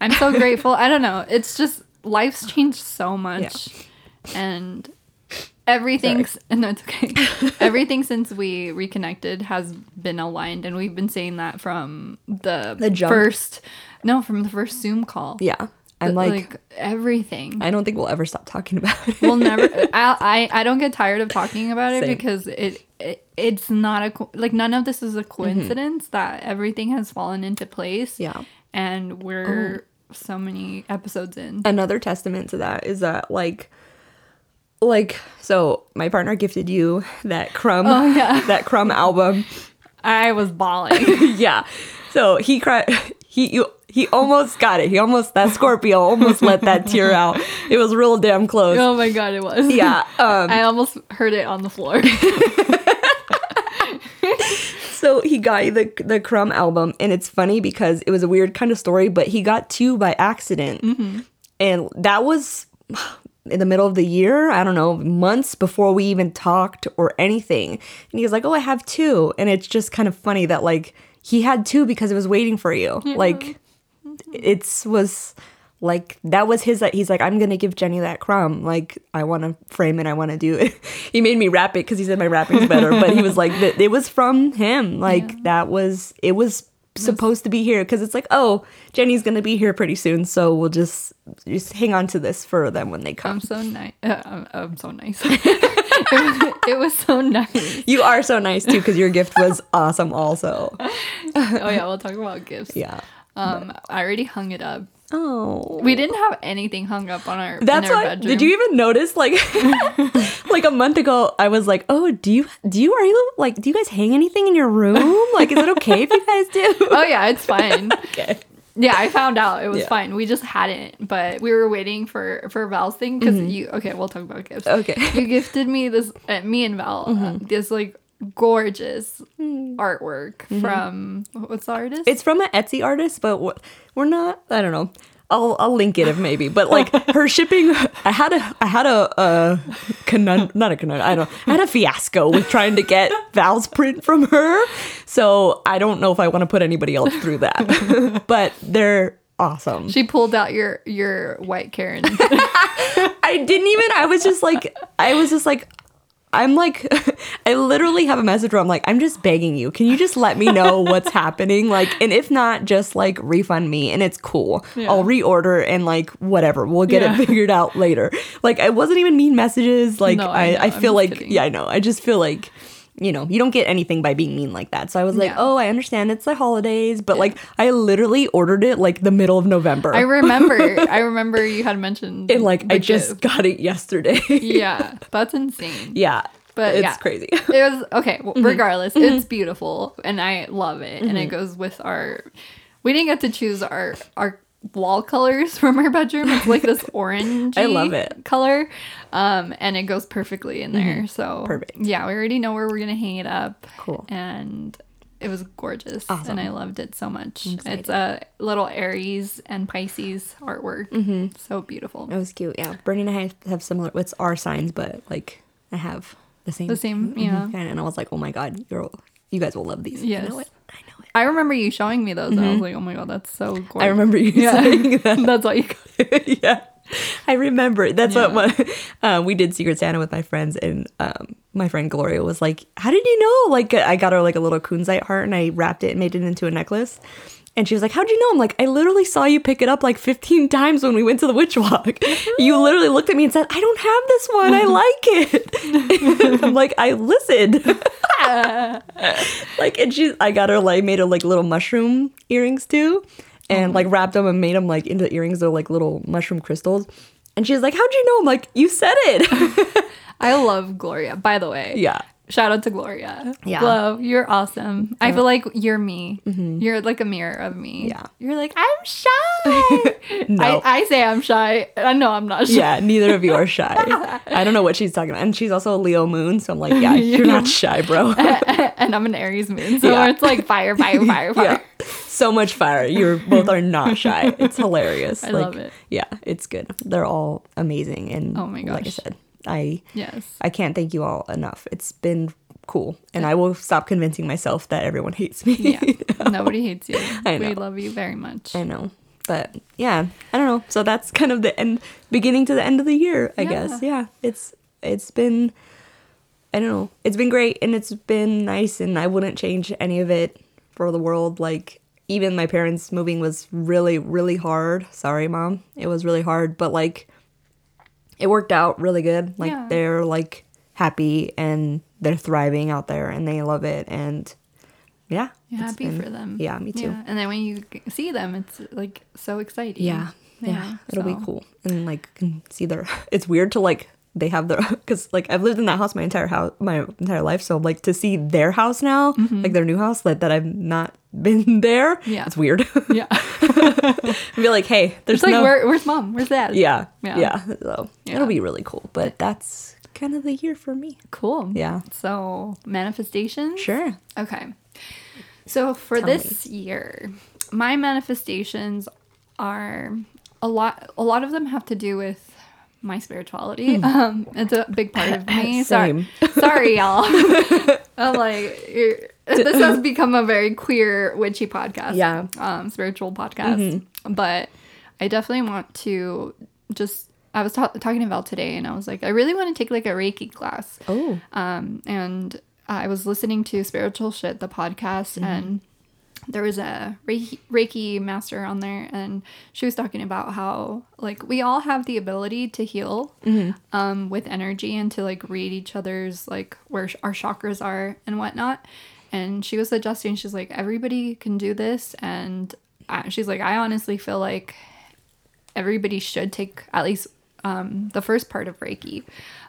B: I'm so grateful. I don't know. It's just life's changed so much. And everything's [laughs] no, it's okay. [laughs] Everything since we reconnected has been aligned and we've been saying that from the,
C: The jump.
B: first no, from the first Zoom call.
C: Yeah. I'm
B: But,
C: like,
B: everything.
C: I don't think we'll ever stop talking about it.
B: we'll never [laughs] uh, I, I I don't get tired of talking about it
C: Same.
B: because it, it it's not a like none of this is a mm-hmm. coincidence that everything has fallen into place
C: Yeah.
B: and we're oh. so many episodes in
C: Another testament to that is that like, like, so my partner gifted you that crumb,
B: Oh, yeah. [laughs]
C: that crumb album.
B: i was bawling [laughs]
C: yeah. So he cried. He you, he almost got it. He almost that Scorpio almost let that tear out. It was real damn close.
B: oh my god it was
C: Yeah. Um.
B: i almost heard it on the floor [laughs]
C: So he got you the the Crumb album, and it's funny because it was a weird kind of story, but he got two by accident, and that was in the middle of the year. I don't know, months before we even talked or anything. And he was like, "Oh, I have two. and it's just kind of funny that like he had two because it was waiting for you. Like it's was like that was his that he's like i'm gonna give jenny that crumb like i want to frame it i want to do it [laughs] he made me wrap it because he said my wrapping's better but he was like it was from him like that was it was supposed to be here because it's like oh jenny's gonna be here pretty soon so we'll just just hang on to this for them when they come
B: i'm so nice uh, I'm, I'm so nice [laughs] [laughs] it was so nice.
C: You are so nice too because your gift was [laughs] awesome also.
B: Oh yeah, we'll talk about gifts.
C: Yeah.
B: Um, I already hung it up.
C: Oh.
B: We didn't have anything hung up on our.
C: That's
B: in our
C: why.
B: bedroom.
C: Did you even notice? Like, [laughs] like a month ago, I was like, "Oh, do you do you are you like do you guys hang anything in your room? Like, is it okay if you guys do?" [laughs]
B: Oh yeah, it's fine. [laughs]
C: okay.
B: Yeah, I found out it was
C: Yeah.
B: fine. We just hadn't, but we were waiting for for Val's thing because you. Okay, we'll talk about gifts.
C: Mm-hmm. Okay. Mm-hmm.
B: you gifted me this, uh, me and Val, uh, this like gorgeous artwork from what's the artist?
C: Mm. It's from an Etsy artist, but we're- not. I don't know. I'll I'll link it if maybe. But like [laughs] her shipping, I had a I had a a conund not a conund I don't. I had a fiasco with trying to get Val's print from her. So I don't know if I want to put anybody else through that. [laughs] but they're awesome.
B: she pulled out your your white Karen. [laughs]
C: I didn't even. I was just like, I was just like, I'm like, [laughs] I literally have a message where I'm like, I'm just begging you. Can you just let me know [laughs] what's happening? Like, and if not, just like refund me and it's cool.
B: Yeah.
C: I'll reorder and like whatever. We'll get
B: Yeah.
C: it figured out later. Like, I wasn't even mean messages. Like,
B: No, I
C: I. I, feel like,
B: kidding.
C: yeah, I know. I just feel like. You know, you don't get anything by being mean like that. So I was like,
B: Yeah.
C: "Oh, I understand it's the holidays, but like I literally ordered it like the middle of November."
B: I remember. [laughs] I remember you had mentioned.
C: and like I just
B: gift.
C: got it yesterday. [laughs]
B: Yeah, that's insane.
C: Yeah.
B: But
C: it's
B: yeah.
C: crazy.
B: It was okay. Well, [laughs]
C: Mm-hmm.
B: regardless, it's beautiful, and I love it, and it goes with our. We didn't get to choose our our wall colors [laughs] from our bedroom. It's like this orange. [laughs]
C: I love it. Mm-hmm.
B: color, um, and it goes perfectly in there. So
C: Perfect.
B: Yeah, we already know where we're gonna hang it up.
C: Cool.
B: And it was gorgeous,
C: Awesome.
B: and I loved it so much. It's a little Aries and Pisces artwork.
C: Mm-hmm.
B: So beautiful.
C: It was cute. Yeah. Bernie and I have, similar. It's our signs, but like I have the same.
B: The same,
C: Mhm.
B: yeah.
C: Kinda, And I was like, oh my god, you're you guys will love these.
B: Yes.
C: I know.
B: I remember you showing me those, and I was like, "Oh my god, that's so gorgeous."
C: Mm-hmm. I remember you [laughs]
B: Yeah.
C: saying that. [laughs]
B: That's all you [laughs] got.
C: yeah. I remember. That's
B: Yeah.
C: what um, we did Secret Santa with my friends, and um, my friend Gloria was like, "How did you know?" Like, I got her like a little kunzite heart, and I wrapped it and made it into a necklace. And she was like, "How'd you know?" I'm like, "I literally saw you pick it up like 15 times when we went to the witch walk. Mm-hmm. you literally looked at me and said, "I don't have this one. I mm-hmm. like it." [laughs] I'm like, "I listened." [laughs] like, and she, I got her like made her like little mushroom earrings too, and like mm-hmm. wrapped them and made them like into earrings. They're like little mushroom crystals. And she's like, "How'd you know?" I'm like, "You said it." [laughs]
B: I love Gloria. By the way,
C: yeah.
B: Shout out to Gloria.
C: Yeah.
B: Glow, you're awesome. I feel like you're me. You're like a mirror of me.
C: Mm-hmm. Yeah.
B: You're like, I'm shy. [laughs]
C: No.
B: I, I say I'm shy. I know I'm not shy.
C: Yeah, neither of you are shy. [laughs] I don't know what she's talking about. And she's also a Leo moon, so I'm like, yeah, [laughs] you're not shy, bro.
B: and I'm an Aries moon. So
C: Yeah.
B: it's like fire, fire, fire, fire.
C: yeah. So much fire. You're both are not shy. It's hilarious.
B: I
C: like,
B: love it.
C: Yeah, it's good. They're all amazing. And
B: Oh my
C: like I said, I
B: Yes.
C: I can't thank you all enough. It's been cool. And I will stop convincing myself that everyone [laughs] hates me. [laughs]
B: Yeah. Nobody hates you. [laughs]
C: I
B: We love you very much.
C: I know. But yeah, I don't know. So that's kind of the end beginning to the end of the year, I guess.
B: Yeah.
C: Yeah. It's it's been I don't know. It's been great and it's been nice and I wouldn't change any of it for the world. Like even my parents moving was really, really hard. Sorry, mom. It was really hard, but like it worked out really good. Like
B: Yeah.
C: they're like happy and they're thriving out there and they love it and yeah.
B: You're happy
C: been-
B: for them.
C: Yeah, me too.
B: Yeah. And then when you see them, it's like so exciting.
C: Yeah, yeah, it'll be cool, and like can see their. [laughs] It's weird to like they have their [laughs] because like I've lived in that house my entire house my entire life, so like to see their house now, like their new house, like that I've not [laughs] been there.
B: Mm-hmm. Yeah.
C: it's weird. [laughs]
B: Yeah.
C: be like, hey, there's
B: like. Where, where's mom? Where's dad?
C: yeah,
B: Yeah.
C: yeah, So
B: Yeah.
C: it'll be really cool, but that's kind of the year for me.
B: Cool.
C: Yeah.
B: So manifestations.
C: Sure.
B: Okay. So for
C: Tell me.
B: this year, my manifestations are a lot. A lot of them have to do with my spirituality. Um, it's a big part of me. [laughs] Sorry,
C: Hmm. Same. [laughs]
B: sorry, y'all. [laughs] I'm like, you're- this has become a very queer, witchy podcast.
C: Yeah.
B: Um, spiritual podcast. But I definitely want to just. I was ta- talking about today, and I was like, I really want to take like a Reiki class.
C: Oh,
B: Um, and I was listening to Spiritual Shit, the podcast, and there was a Reiki, Reiki master on there, and she was talking about how like we all have the ability to heal um, with energy and to like read each other's like where our chakras are and whatnot. And she was suggesting she's like everybody can do this, and I, she's like I honestly feel like everybody should take at least um, the first part of Reiki.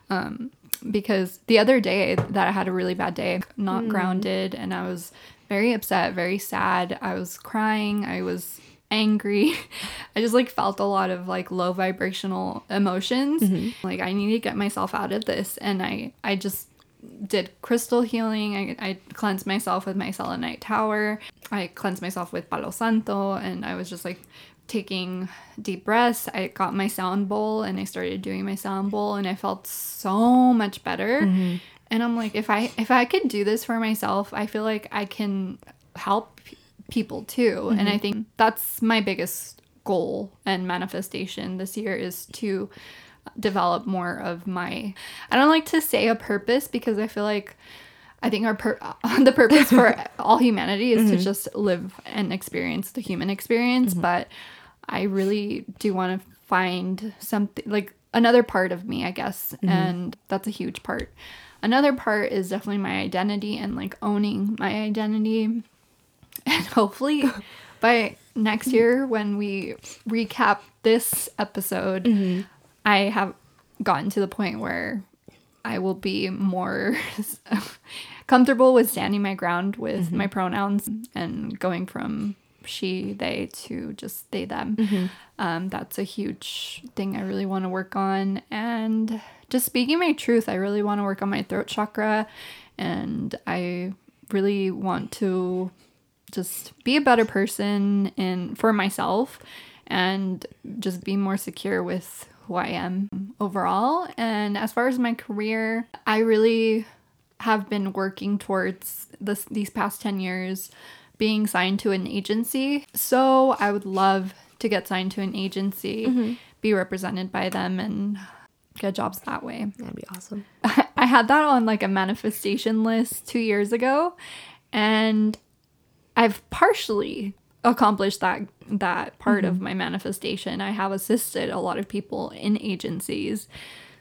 B: Um, because the other day that I had a really bad day, not grounded, and I was very upset, very sad. I was crying. I was angry. [laughs] I just like felt a lot of like low vibrational emotions. Mm-hmm. Like I need to get myself out of this, and I I just did crystal healing. I, I cleansed myself with my selenite tower. I cleansed myself with Palo Santo, and I was just like taking deep breaths. I got my sound bowl and I started doing my sound bowl, and I felt so much better. Mm-hmm. And I'm like, if I if I could do this for myself, I feel like I can help p- people too. And I mm-hmm. think that's my biggest goal and manifestation this year is to develop more of my I don't like to say a purpose because I feel like I think our pur- [laughs] the purpose for [laughs] all humanity is to mm-hmm. just live and experience the human experience, mm-hmm. but I really do want to find something like another part of me, I guess, and that's a huge part. Another part is definitely my identity and like owning my identity. And hopefully [laughs] by next year when we recap this episode, mm-hmm. I have gotten to the point where I will be more [laughs] comfortable with standing my ground with mm-hmm. my pronouns and going from she, they to just they, them. Mm-hmm. Um, that's a huge thing I really want to work on. And just speaking my truth, I really want to work on my throat chakra. And I really want to just be a better person in for myself and just be more secure with who I am overall. And as far as my career, I really have been working towards this these past 10 years being signed to an agency. So I would love to get signed to an agency, mm-hmm. be represented by them and get jobs that way.
C: That'd be awesome. [laughs]
B: I had that on like a manifestation list two years ago, and I've partially accomplished that that part of mm-hmm. my manifestation. I have assisted a lot of people in agencies.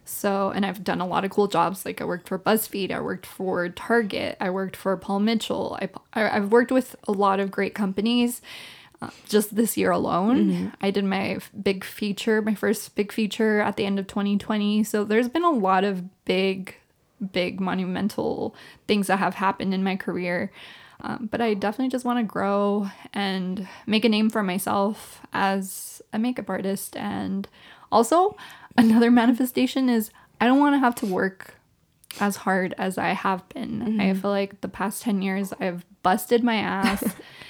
B: So, and I've done a lot of cool jobs. Like I worked for BuzzFeed, I worked for Target, I worked for Paul Mitchell. I, I I've worked with a lot of great companies. Uh, just this year alone, I did my big feature, my first big feature at the end of 2020. So there's been a lot of big, big monumental things that have happened in my career. Um, but I definitely just want to grow and make a name for myself as a makeup artist. And also, another [laughs] manifestation is I don't want to have to work as hard as I have been. I feel like the past 10 years I've busted my ass, [laughs]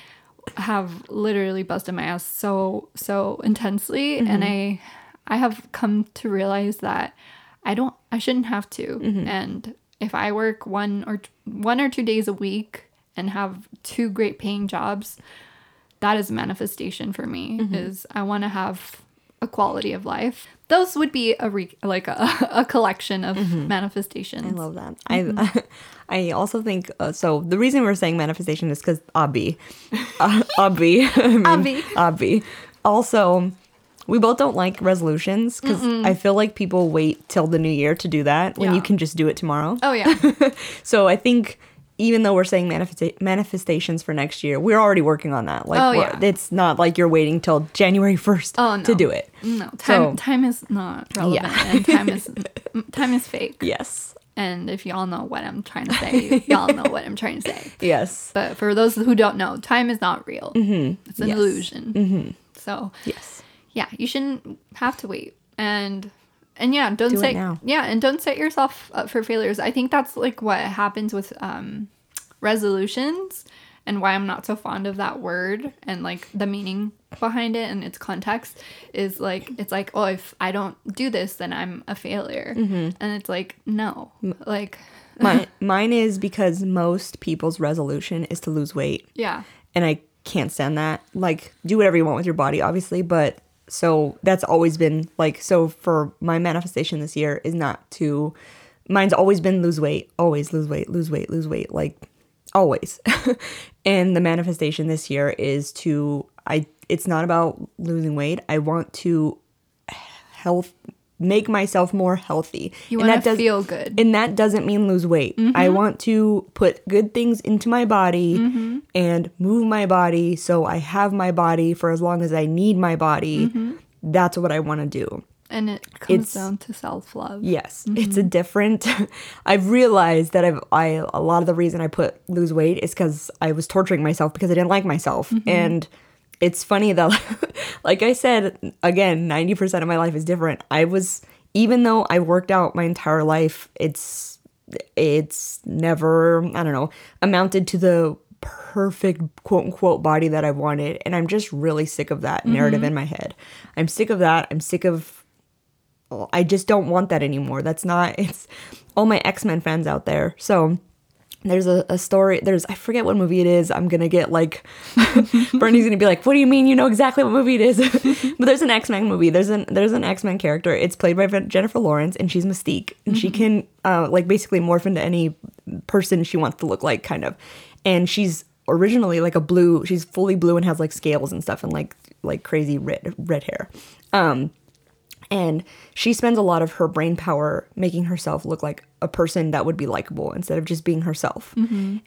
B: have literally busted my ass so, so intensely. And mm-hmm. I, I have come to realize that I don't, I shouldn't have to. Mm-hmm. And if I work one or t- one or two days a week and have two great paying jobs, that is a manifestation for me. Mm-hmm. Is I want to have a quality of life. Those would be a re- like a, [laughs] a collection of manifestations.
C: I love that. I [laughs] I also think uh, so. The reason we're saying manifestation is because Abi, [laughs] uh, Abi, I mean,
B: Abi.
C: Abi. Also, we both don't like resolutions because I feel like people wait till the new year to do that when you can just do it tomorrow.
B: Oh yeah,
C: So I think even though we're saying manifesta- manifestations for next year, we're already working on that. Like,
B: Oh, yeah.
C: it's not like you're waiting till January first
B: Oh,
C: to do it.
B: no time.
C: So-
B: time is not relevant,
C: Yeah.
B: and time is [laughs] time is fake.
C: Yes.
B: And if y'all know what I'm trying to say, y'all know what I'm [laughs] trying to say.
C: Yes.
B: But for those who don't know, time is not real. Mm-hmm. It's an
C: Yes.
B: illusion. Mm-hmm. So
C: Yes.
B: yeah, you shouldn't have to wait. And and yeah, don't
C: Do
B: set yeah, and don't set yourself up for failures. I think that's like what happens with um resolutions and why I'm not so fond of that word and like the meaning behind it and its context is like it's like oh if I don't do this then I'm a failure.
C: Mm-hmm.
B: And it's like no. Like [laughs]
C: My, [laughs] mine is because most people's resolution is to lose weight.
B: yeah.
C: and I can't stand that. Like, do whatever you want with your body, obviously, but so that's always been like so for my manifestation this year is not to mine's always been lose weight, always lose weight, lose weight, lose weight. Like always. [laughs] and the manifestation this year is to I it's not about losing weight. I want to health make myself more healthy.
B: You
C: And
B: want
C: that
B: to
C: does-
B: feel good.
C: and that doesn't mean lose weight. I mm-hmm. want to put good things into my body mm-hmm. and move my body so I have my body for as long as I need my body. Mm-hmm. That's what I want to do.
B: and it comes
C: it's-
B: down to self love.
C: Yes, it's a different. [laughs] I've realized that I've I a lot of the reason I put lose weight is because I was torturing myself because I didn't like myself, and it's funny that, [laughs] like I said again, ninety percent of my life is different. I was even though I worked out my entire life, it's it's never I don't know amounted to the perfect quote unquote body that I wanted, and I'm just really sick of that narrative mm-hmm. in my head. I'm sick of that. I'm sick of I just don't want that anymore. That's not it's all my X-Men fans out there. So there's a, a story there's I forget what movie it is. I'm gonna get like [laughs] Bernie's gonna be like, What do you mean you know exactly what movie it is? [laughs] but there's an X-Men movie. There's an there's an X-Men character. It's played by Jennifer Lawrence and she's Mystique. And she can uh like basically morph into any person she wants to look like, kind of. And she's originally like a blue she's fully blue and has like scales and stuff and like like crazy red red hair. Um and she spends a lot of her brain power making herself look like a person that would be likable instead of just being herself.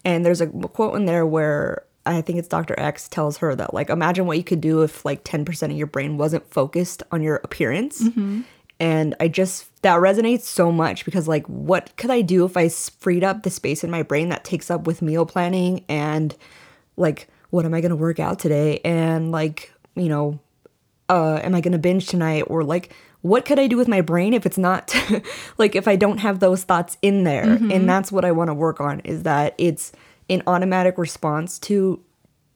C: And there's a quote in there where I think it's Dr. X tells her that like imagine what you could do if like 10% of your brain wasn't focused on your appearance. And I just that resonates so much because like what could I do if I freed up the space in my brain that takes up with meal planning and like what am I going to work out today and like, you know, uh, am I going to binge tonight? Or like, what could I do with my brain if it's not [laughs] like if I don't have those thoughts in there? Mm-hmm. And that's what I want to work on is that it's an automatic response to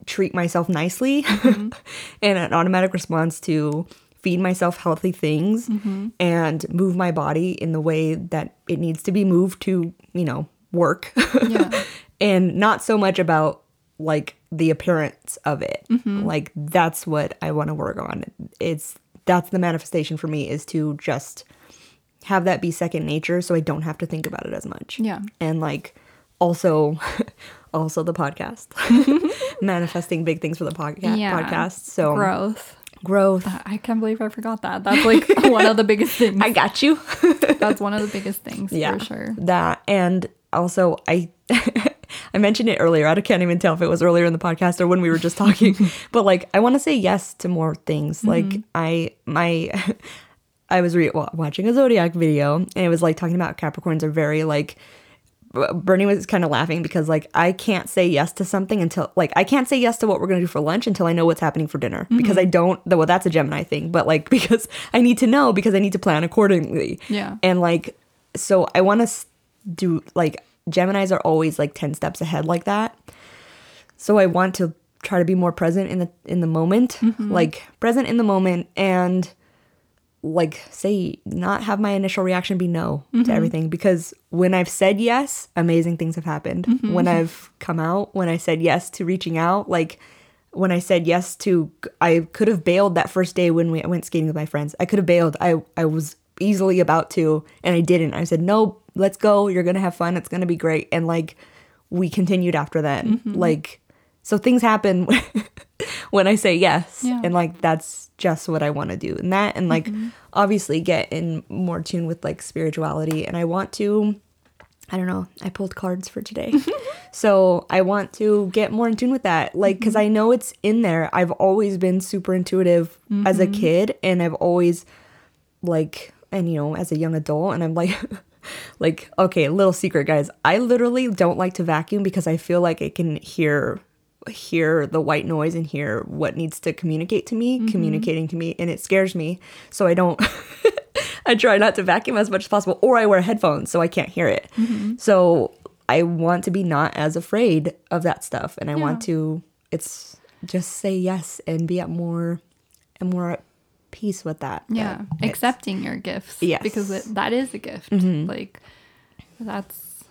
C: treat myself nicely mm-hmm. [laughs] and an automatic response to feed myself healthy things mm-hmm. and move my body in the way that it needs to be moved to, you know, work.
B: Yeah. [laughs]
C: and not so much about like the appearance of it. Like that's what I want to work on. It's that's the manifestation for me is to just have that be second nature so I don't have to think about it as much.
B: Yeah.
C: And like also [laughs] also the podcast. [laughs] Manifesting big things for the podca-
B: Yeah.
C: podcast. So
B: Growth.
C: growth.
B: Uh, I can't believe I forgot that. That's like [laughs] one of the biggest things.
C: I got you.
B: That's one of the biggest things
C: yeah,
B: for sure.
C: That and also I I mentioned it earlier. I can't even tell if it was earlier in the podcast or when we were just talking. [laughs] but like I want to say yes to more things. Mm-hmm. Like I my [laughs] I was re- watching a zodiac video and it was like talking about Capricorns are very like Bernie was kind of laughing because like I can't say yes to something until like I can't say yes to what we're gonna do for lunch until I know what's happening for dinner mm-hmm. because I don't. Well, that's a Gemini thing, but like [laughs] because I need to know because I need to plan accordingly.
B: Yeah.
C: And like, so I want to do like Gemini's are always like ten steps ahead like that. So I want to try to be more present in the in the moment, mm-hmm. like present in the moment and like say not have my initial reaction be no to mm-hmm. everything because when I've said yes, amazing things have happened. Mm-hmm. When I've come out, when I said yes to reaching out, like when I said yes to I could have bailed that first day when we went skating with my friends. I could have bailed. I I was easily about to and I didn't. I said, "No, let's go. You're going to have fun. It's going to be great." And like we continued after then. Mm-hmm. Like so things happen [laughs] when I say yes.
B: Yeah.
C: And like that's just what I want to do. And that and like mm-hmm. obviously get in more tune with like spirituality and I want to I don't know. I pulled cards for today. [laughs] so I want to get more in tune with that. Like, because I mm-hmm. know it's in there. I've always been super intuitive as a kid, and I've always, like, and you know, as a young adult, and I'm like, [laughs] like, okay, little secret, guys. I literally don't like to vacuum because I feel like I can hear hear the white noise and hear what needs to communicate to me mm-hmm. communicating to me and it scares me so i don't [laughs] I try not to vacuum as much as possible, or I wear headphones so I can't hear it. Mm-hmm. So I want to be not as afraid of that stuff, and I want to. It's just say yes and be at more, and more at peace with that.
B: Yeah.
C: that
B: Accepting your gifts.
C: Yes. Mm-hmm.
B: Because it, that is a gift. Like that's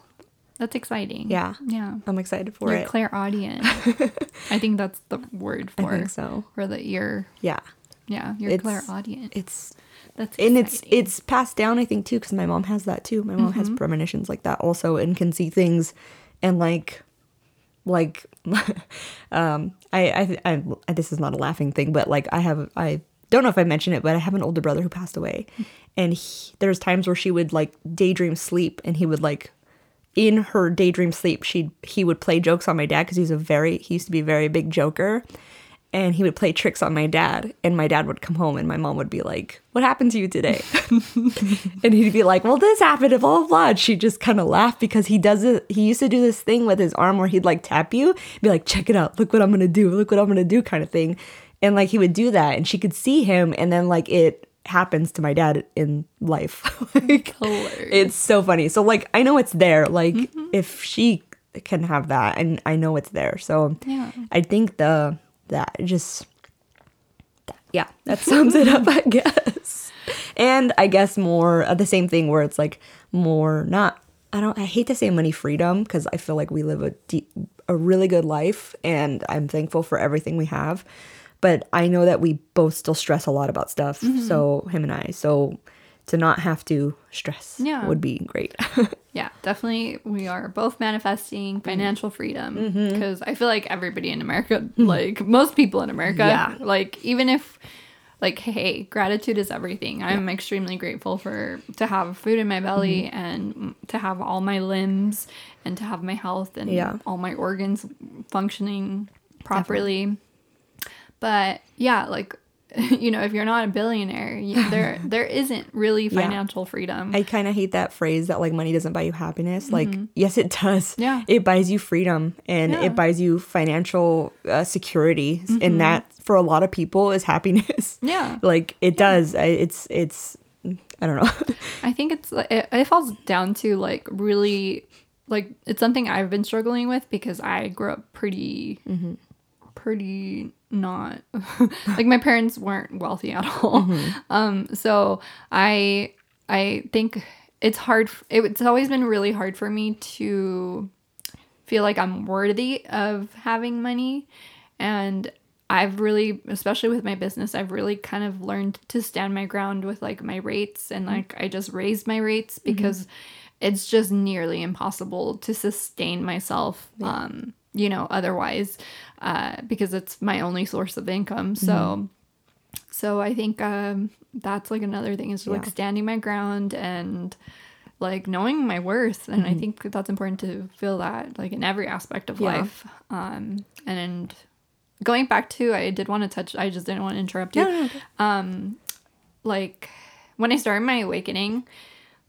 B: that's exciting.
C: Yeah.
B: Yeah.
C: I'm excited for
B: You're
C: it.
B: clairaudient. [laughs] I think that's the word
C: I
B: for
C: think so.
B: for the ear.
C: Yeah,
B: Yeah, you're
C: It's-
B: clairaudient.
C: it's
B: That's
C: and it's it's passed down i think too because my mom has that too my mom has
B: Mm-hmm.
C: premonitions like that also and can see things and like like [laughs] um I, I i this is not a laughing thing but like i have i don't know if i mentioned it but i have an older brother who passed away. And he, there's times where she would like daydream sleep and he would like in her daydream sleep she he would play jokes on my dad because he's a very he used to be a very big joker. And he would play tricks on my dad and my dad would come home and my mom would be like what happened to you today? [laughs] And he'd be like well this happened blah blah blah. She'd just kind of laugh because he does it he used to do this thing with his arm where he'd like tap you be like check it out. Look what i'm gonna do. Look what i'm gonna do kind of thing and like he would do that and she could see him and then like it happens to my dad in life. [laughs] Like it's so funny. So like i know it's there. Like if she can have that and i know it's there. So
B: Yeah.
C: i think the that just that- yeah that sums it up [laughs] i guess. And i guess more uh, the same thing where it's like more not i don't i hate to say money freedom because i feel like we live a deep, a really good life and i'm thankful for everything we have but i know that we both still stress a lot about stuff mm-hmm. so him and i so to not have to stress
B: Yeah.
C: would be great [laughs]
B: Yeah, definitely. We are both manifesting mm. financial freedom mm-hmm. because I feel like everybody in America, [laughs] hmm. like most people in America,
C: Yeah.
B: like even if, like, hey, gratitude is everything. I'm extremely grateful for to have food in my belly mm-hmm. and mm, to have all my limbs and to have my health and
C: Yeah.
B: all my organs functioning properly. But yeah, like. [laughs] You know, if you're not a billionaire, you, [laughs] there there isn't really
C: Yeah.
B: financial freedom.
C: I kind of hate that phrase that like money doesn't buy you happiness. Like, yes, it does.
B: Mm-hmm. Yeah.
C: It buys you freedom and
B: Yeah. Mm-hmm.
C: it buys you financial uh, security. And that for a lot of people is happiness. [laughs]
B: Yeah.
C: Like, it does. I, it's, it's, I don't know.
B: I think it's it, it falls down to like really like it's something I've been struggling with because I grew up pretty pretty not [laughs] like my parents weren't wealthy at all. Um so I I think it's hard it, it's always been really hard for me to feel like I'm worthy of having money. And I've really especially with my business I've really kind of learned to stand my ground with like my rates and like I just raised my rates because it's just nearly impossible to sustain myself um you know otherwise uh because it's my only source of income. So so I think um that's like another thing is like standing my ground and like knowing my worth. And i think that's important to feel that like in every aspect of
C: Yeah.
B: life. Um and going back to i did want to touch i just didn't want to interrupt you.
C: No, no, okay.
B: like when i started my awakening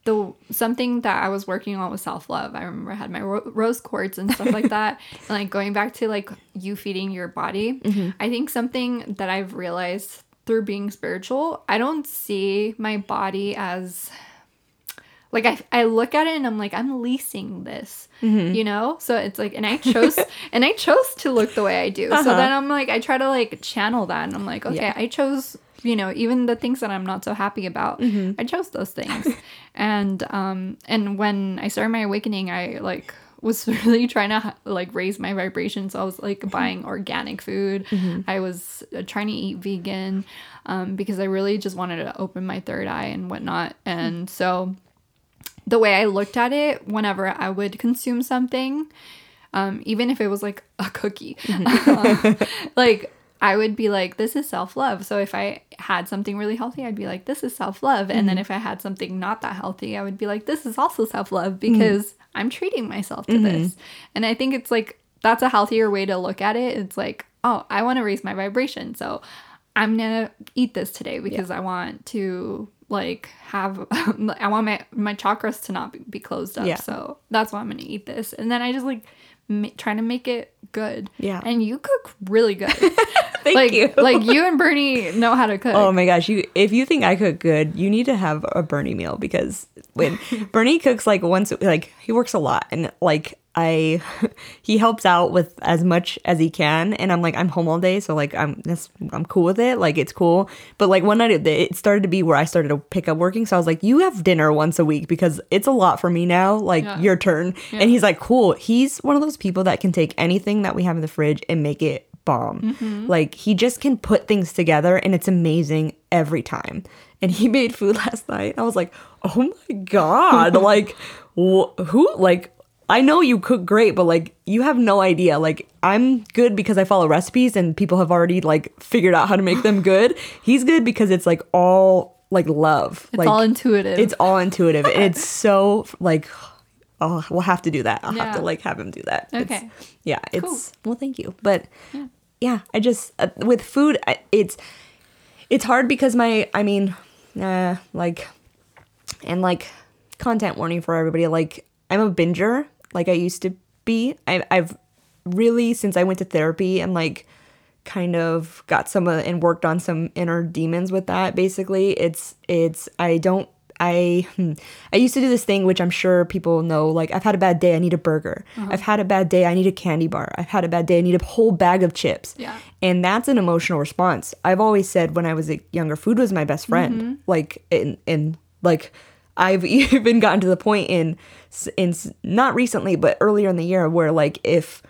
B: the something that i was working on was self-love. I remember i had my ro- rose quartz and stuff like that. [laughs] And like going back to like you feeding your body i think something that i've realized through being spiritual i don't see my body as like I, I look at it and i'm like i'm leasing this you know? So it's like and i chose [laughs] and i chose to look the way i do. So
C: Uh-huh.
B: then i'm like i try to like channel that and i'm like okay
C: Yeah.
B: i chose you know even the things that i'm not so happy about
C: Mm-hmm.
B: i chose those things. [laughs] And um and when i started my awakening i like was [laughs] really trying to like raise my vibration. So i was like buying organic food. I was uh, trying to eat vegan um, because i really just wanted to open my third eye and whatnot. And so the way I looked at it whenever I would consume something, um, even if it was like a cookie, [laughs] um, like I would be like, this is self love. So if I had something really healthy, I'd be like, this is self love. And then mm-hmm. if I had something not that healthy, I would be like, this is also self love mm-hmm. because I'm treating myself to mm-hmm. this. And I think it's like, that's a healthier way to look at it. It's like, oh, I want to raise my vibration. So I'm gonna eat this today because I want to like have [laughs] I want my my chakras to not be, closed up.
C: Yeah.
B: So that's why I'm gonna eat this, and then I just like ma- trying to make it good.
C: Yeah.
B: And you cook really good. [laughs]
C: Thank
B: like
C: you.
B: like you [laughs] and Bernie know how to cook.
C: Oh my gosh, you if you think I cook good, you need to have a Bernie meal because when [laughs] Bernie cooks like once like he works a lot and like I [laughs] he helps out with as much as he can and I'm like I'm home all day so like I'm that's I'm cool with it like it's cool but like one night it, it started to be where I started to pick up working so I was like you have dinner once a week because it's a lot for me now like
B: Yeah.
C: your turn and he's like cool he's one of those people that can take anything that we have in the fridge and make it bomb mm-hmm. like he just can put things together and it's amazing every time and he [laughs] made food last night i was like oh my god [laughs] like wh- who like I know you cook great, but like you have no idea. Like I'm good because I follow recipes and people have already like figured out how to make them [laughs] good. He's good because it's like all like love.
B: It's
C: like
B: all intuitive.
C: it's all intuitive. and it's so like oh, we'll have to do that. I'll have to like have him do that. It's-
B: Okay.
C: yeah, it's well, thank you. But yeah, I just uh, with food, I, it's it's hard because my I mean, uh, like and like content warning for everybody. Like I'm a binger, like I used to be. I, I've really since I went to therapy and like kind of got some uh, and worked on some inner demons with that. Basically, it's it's I don't. I hmm, I used to do this thing which I'm sure people know like I've had a bad day I need a burger. I've had a bad day I need a candy bar. I've had a bad day I need a whole bag of chips.
B: Yeah.
C: And that's an emotional response. I've always said when I was a younger, food was my best friend.
B: Mm-hmm.
C: Like in in like I've [laughs] even gotten to the point in in not recently, but earlier in the year where like if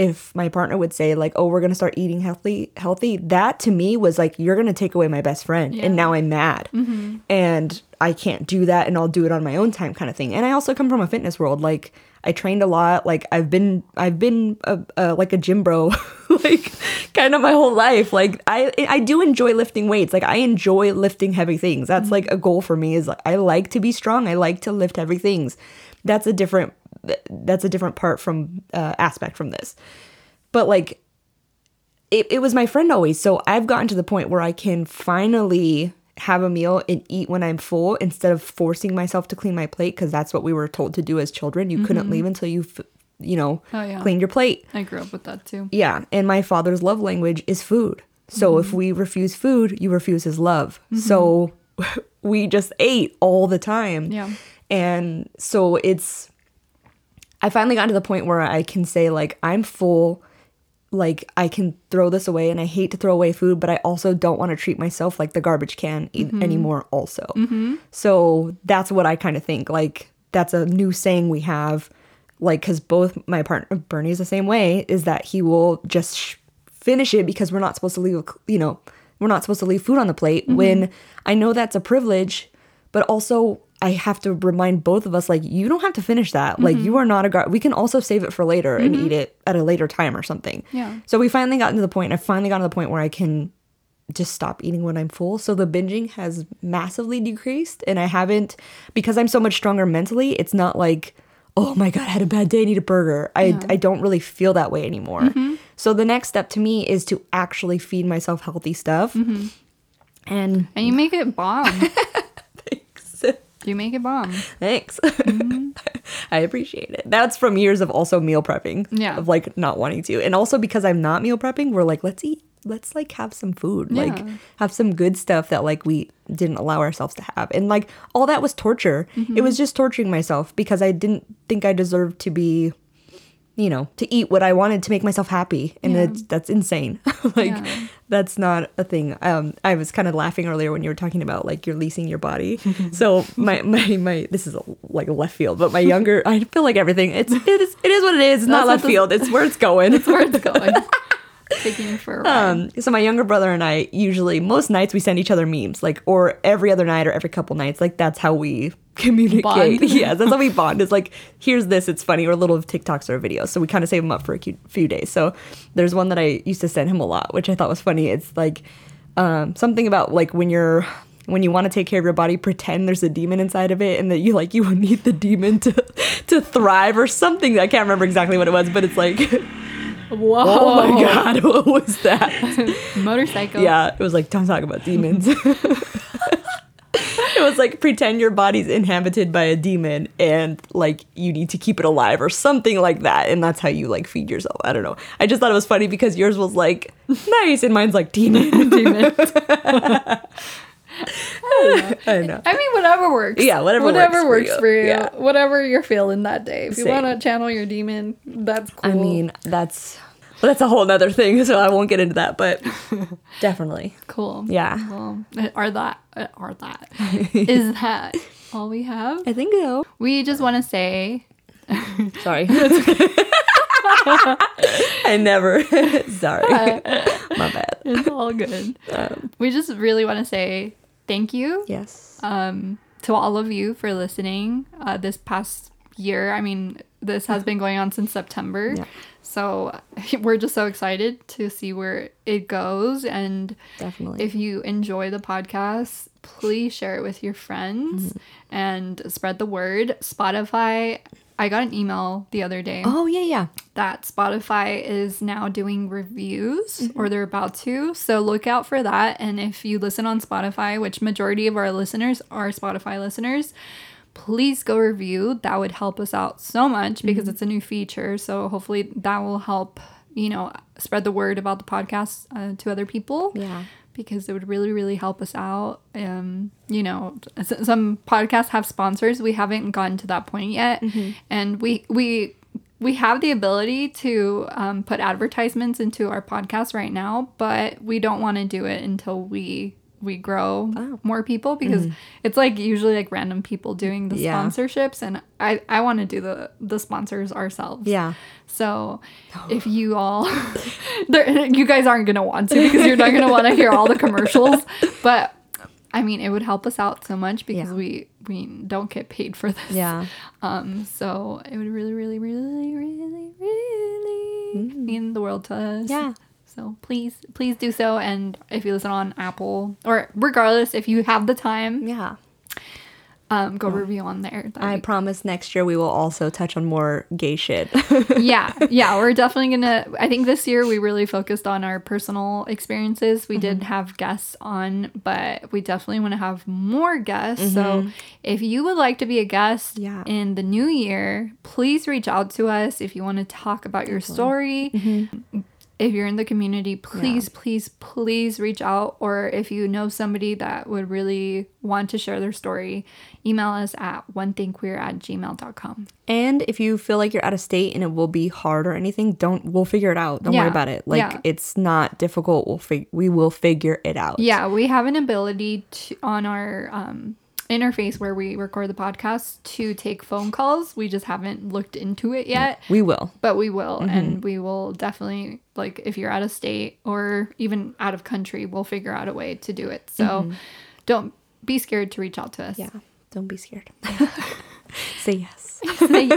C: if my partner would say like, "Oh, we're gonna start eating healthy," healthy, that to me was like, "You're gonna take away my best friend,"
B: Yeah.
C: and now I'm mad, mm-hmm. and I can't do that, and I'll do it on my own time, kind of thing. And I also come from a fitness world, like I trained a lot, like I've been I've been a, a, like a gym bro, [laughs] like kind of my whole life. Like I I do enjoy lifting weights, like I enjoy lifting heavy things. That's mm-hmm. like a goal for me. Is like, I like to be strong. I like to lift heavy things. That's a different that's a different part from uh, aspect from this. But like it, it was my friend always. So i've gotten to the point where i can finally have a meal and eat when i'm full instead of forcing myself to clean my plate because that's what we were told to do as children. You couldn't mm-hmm. leave until you f- you know
B: Oh, yeah.
C: cleaned your plate.
B: I grew up with that too.
C: yeah. And my father's love language is food. So if mm-hmm. we refuse food you refuse his love. Mm-hmm. So [laughs] we just ate all the time.
B: Yeah.
C: and so it's i finally got to the point where i can say like i'm full like i can throw this away and i hate to throw away food but i also don't want to treat myself like the garbage can e- mm-hmm. anymore also. Mm-hmm. So that's what i kind of think like that's a new saying we have like because both my partner bernie's the same way is that he will just sh- finish it because we're not supposed to leave you know we're not supposed to leave food on the plate mm-hmm. when i know that's a privilege but also i have to remind both of us like you don't have to finish that like you mm-hmm. are not a gar- we can also save it for later and mm-hmm. eat it at a later time or something
B: Yeah.
C: so we finally gotten to the point i finally got to the point where i can just stop eating when I'm full. So the binging has massively decreased and I haven't because I'm so much stronger mentally, it's not like, oh my god, I had a bad day, I need a burger. I I don't really feel that way anymore. Mm-hmm. So the next step to me is to actually feed myself healthy stuff. And
B: And you make it bomb. [laughs] you make it bomb.
C: thanks. [laughs] I appreciate it. That's from years of also meal prepping.
B: Yeah.
C: Of like not wanting to. And also because I'm not meal prepping, we're like, let's eat let's like have some food. Like have some good stuff that like we didn't allow ourselves to have. And like all that was torture.
B: Mm-hmm.
C: It was just torturing myself because I didn't think I deserved to be you know, to eat what I wanted to make myself happy. And
B: Yeah.
C: it's, that's insane. [laughs] like
B: Yeah.
C: that's not a thing. Um, I was kind of laughing earlier when you were talking about like you're leasing your body. [laughs] so my, my, my, this is a, like a left field, but my younger, [laughs] I feel like everything it's, it is, it is what it is. It's not
B: That's what
C: left field. It's where it's going.
B: it's where it's going. Taking you for a ride.
C: Um, so my younger brother and I usually most nights we send each other memes, like or every other night or every couple nights. Like that's how we [laughs] communicate.
B: Bond. [laughs]
C: yeah, that's how we bond. It's like here's this, it's funny, or a little TikToks or videos. So we kind of save them up for a few days. So there's one that I used to send him a lot, which I thought was funny. It's like um, something about like when you're when you want to take care of your body, pretend there's a demon inside of it, and that you like you would [laughs] need the demon to to thrive or something. I can't remember exactly what it was, but it's like,
B: Whoa.
C: oh my god, [laughs] what was that? [laughs]
B: Motorcycle.
C: Yeah, it was like don't talk about demons. [laughs] it was like pretend your body's inhabited by a demon and like you need to keep it alive or something like that and that's how you like feed yourself. I don't know. I just thought it was funny because yours was like nice and mine's like demon.
B: Demon.
C: I know.
B: I mean, whatever works.
C: Yeah, whatever
B: whatever
C: works
B: works
C: for
B: for
C: you.
B: you.
C: Yeah.
B: Whatever you're feeling that day. If you want to channel your demon, that's cool.
C: I mean, that's well, that's a whole other thing, [laughs] so I won't get into that, but [laughs] definitely.
B: cool.
C: Yeah.
B: Well, are that uh, are that [laughs] is that all we have?
C: I think so.
B: We just want to say
C: Sorry. I never. Sorry. My bad.
B: it's all good.
C: Um,
B: we just really want to say thank you
C: yes.
B: um, to all of you for listening uh, this past year. I mean, this has been going on since September.
C: Yeah.
B: So [laughs] we're just so excited to see where it goes. And
C: Definitely.
B: if you enjoy the podcast, please share it with your friends
C: Mm-hmm.
B: and spread the word. Spotify, I got an email the other day
C: oh yeah, yeah.
B: that Spotify is now doing reviews or they're about to. So look out for that. And if you listen on Spotify, which majority of our listeners are Spotify listeners, please go review. That would help us out so much because it's a new feature. So hopefully that will help, you know, spread the word about the podcast uh, to other people
C: Yeah.
B: Because it would really really help us out. Um you know s- some podcasts have sponsors. We haven't gotten to that point yet. And we we we have the ability to um, put advertisements into our podcast right now but we don't want to do it until we we grow more people because it's like usually like random people doing the
C: Yeah.
B: sponsorships and i i want to do the the sponsors ourselves
C: Yeah.
B: so [sighs] if you all, [laughs] you guys aren't gonna want to because you're not gonna [laughs] want to hear all the commercials. But I mean, it would help us out so much because
C: Yeah.
B: we we don't get paid for this.
C: Yeah.
B: Um. So it would really, really, really, really, really mean the world to us.
C: Mm. Yeah.
B: So please, please do so. And if you listen on Apple or regardless, if you have the time,
C: Yeah.
B: um, go review on there.
C: I
B: be
C: promise next year we will also touch on more gay shit. [laughs]
B: yeah yeah [laughs] we're definitely gonna i think this year we really focused on our personal experiences we did mm-hmm. have guests on but we definitely want to have more guests so mm-hmm. if you would like to be a guest
C: Yeah.
B: in the new year please reach out to us if you want to talk about your story mm-hmm. If you're in the community please please please reach out or if you know somebody that would really want to share their story email us at one thing queer at gmail.com
C: and if you feel like you're out of state and it will be hard or anything, don't we'll figure it out. Don't worry about it. Like
B: Yeah.
C: it's not difficult. We'll fig- we will figure it out.
B: Yeah, we have an ability to on our um, interface where we record the podcast to take phone calls. We just haven't looked into it yet,
C: We will.
B: but we will, and mm-hmm. we will definitely like if you're out of state or even out of country, we'll figure out a way to do it. So mm-hmm. don't be scared to reach out to us.
C: Yeah. Don't be scared. [laughs] [laughs] Say yes.
B: say,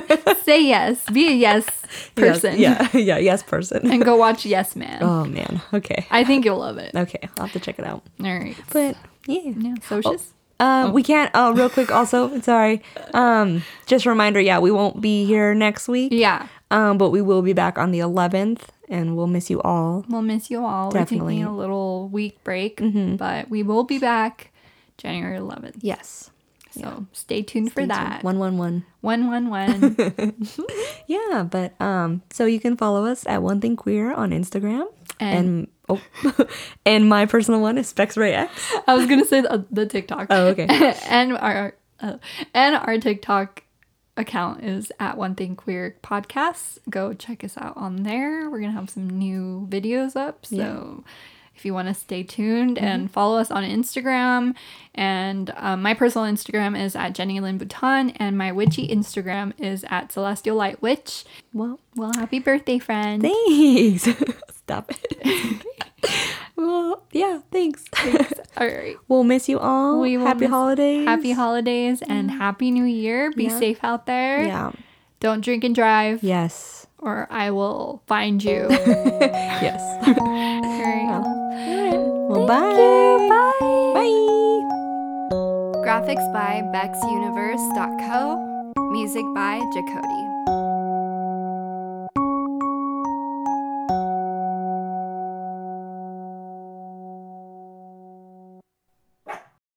B: say yes. Be a yes [laughs] person.
C: Yes. Yeah. Yeah. Yes, person.
B: And go watch Yes Man.
C: Oh man. Okay.
B: I think you'll love it.
C: Okay. I'll have to check it out.
B: All right.
C: But yeah.
B: yeah, socials.
C: Uh, We can't. Oh, real quick. Also, [laughs] sorry. Um, just a reminder. Yeah, we won't be here next week.
B: Yeah.
C: Um, but we will be back on the 11th, and we'll miss you all.
B: We'll miss you all.
C: Definitely.
B: We're taking a little week break, but we will be back January 11th.
C: Yes.
B: So stay tuned for that.
C: One one one.
B: One one one. [laughs]
C: Yeah, but um, so you can follow us at One Thing Queer on Instagram, and,
B: And-
C: oh, [laughs] and my personal one is Specs Ray X.
B: I was gonna say the, the TikTok.
C: Oh, okay. [laughs]
B: and our uh, and our TikTok account is at One Thing Queer Podcasts. Go check us out on there. We're gonna have some new videos up. So. If you want to stay tuned and follow us on Instagram, and um, my personal Instagram is at Jenny Lynn Bhutan, and my witchy Instagram is at Celestial Light Witch.
C: Well,
B: Well, happy birthday, friend!
C: thanks. [laughs] Stop it. [laughs] well, yeah, thanks. [laughs]
B: All right.
C: We'll miss you all.
B: We will
C: Happy holidays.
B: Happy holidays and happy new year. Be
C: Yeah.
B: safe out there.
C: Yeah.
B: Don't drink and drive,
C: Yes.
B: Or I will find you. Oh. [laughs]
C: Yes.
B: All right.
C: Well, bye.
B: Bye.
C: Bye.
A: Graphics by BexUniverse.co. Music by Jacody.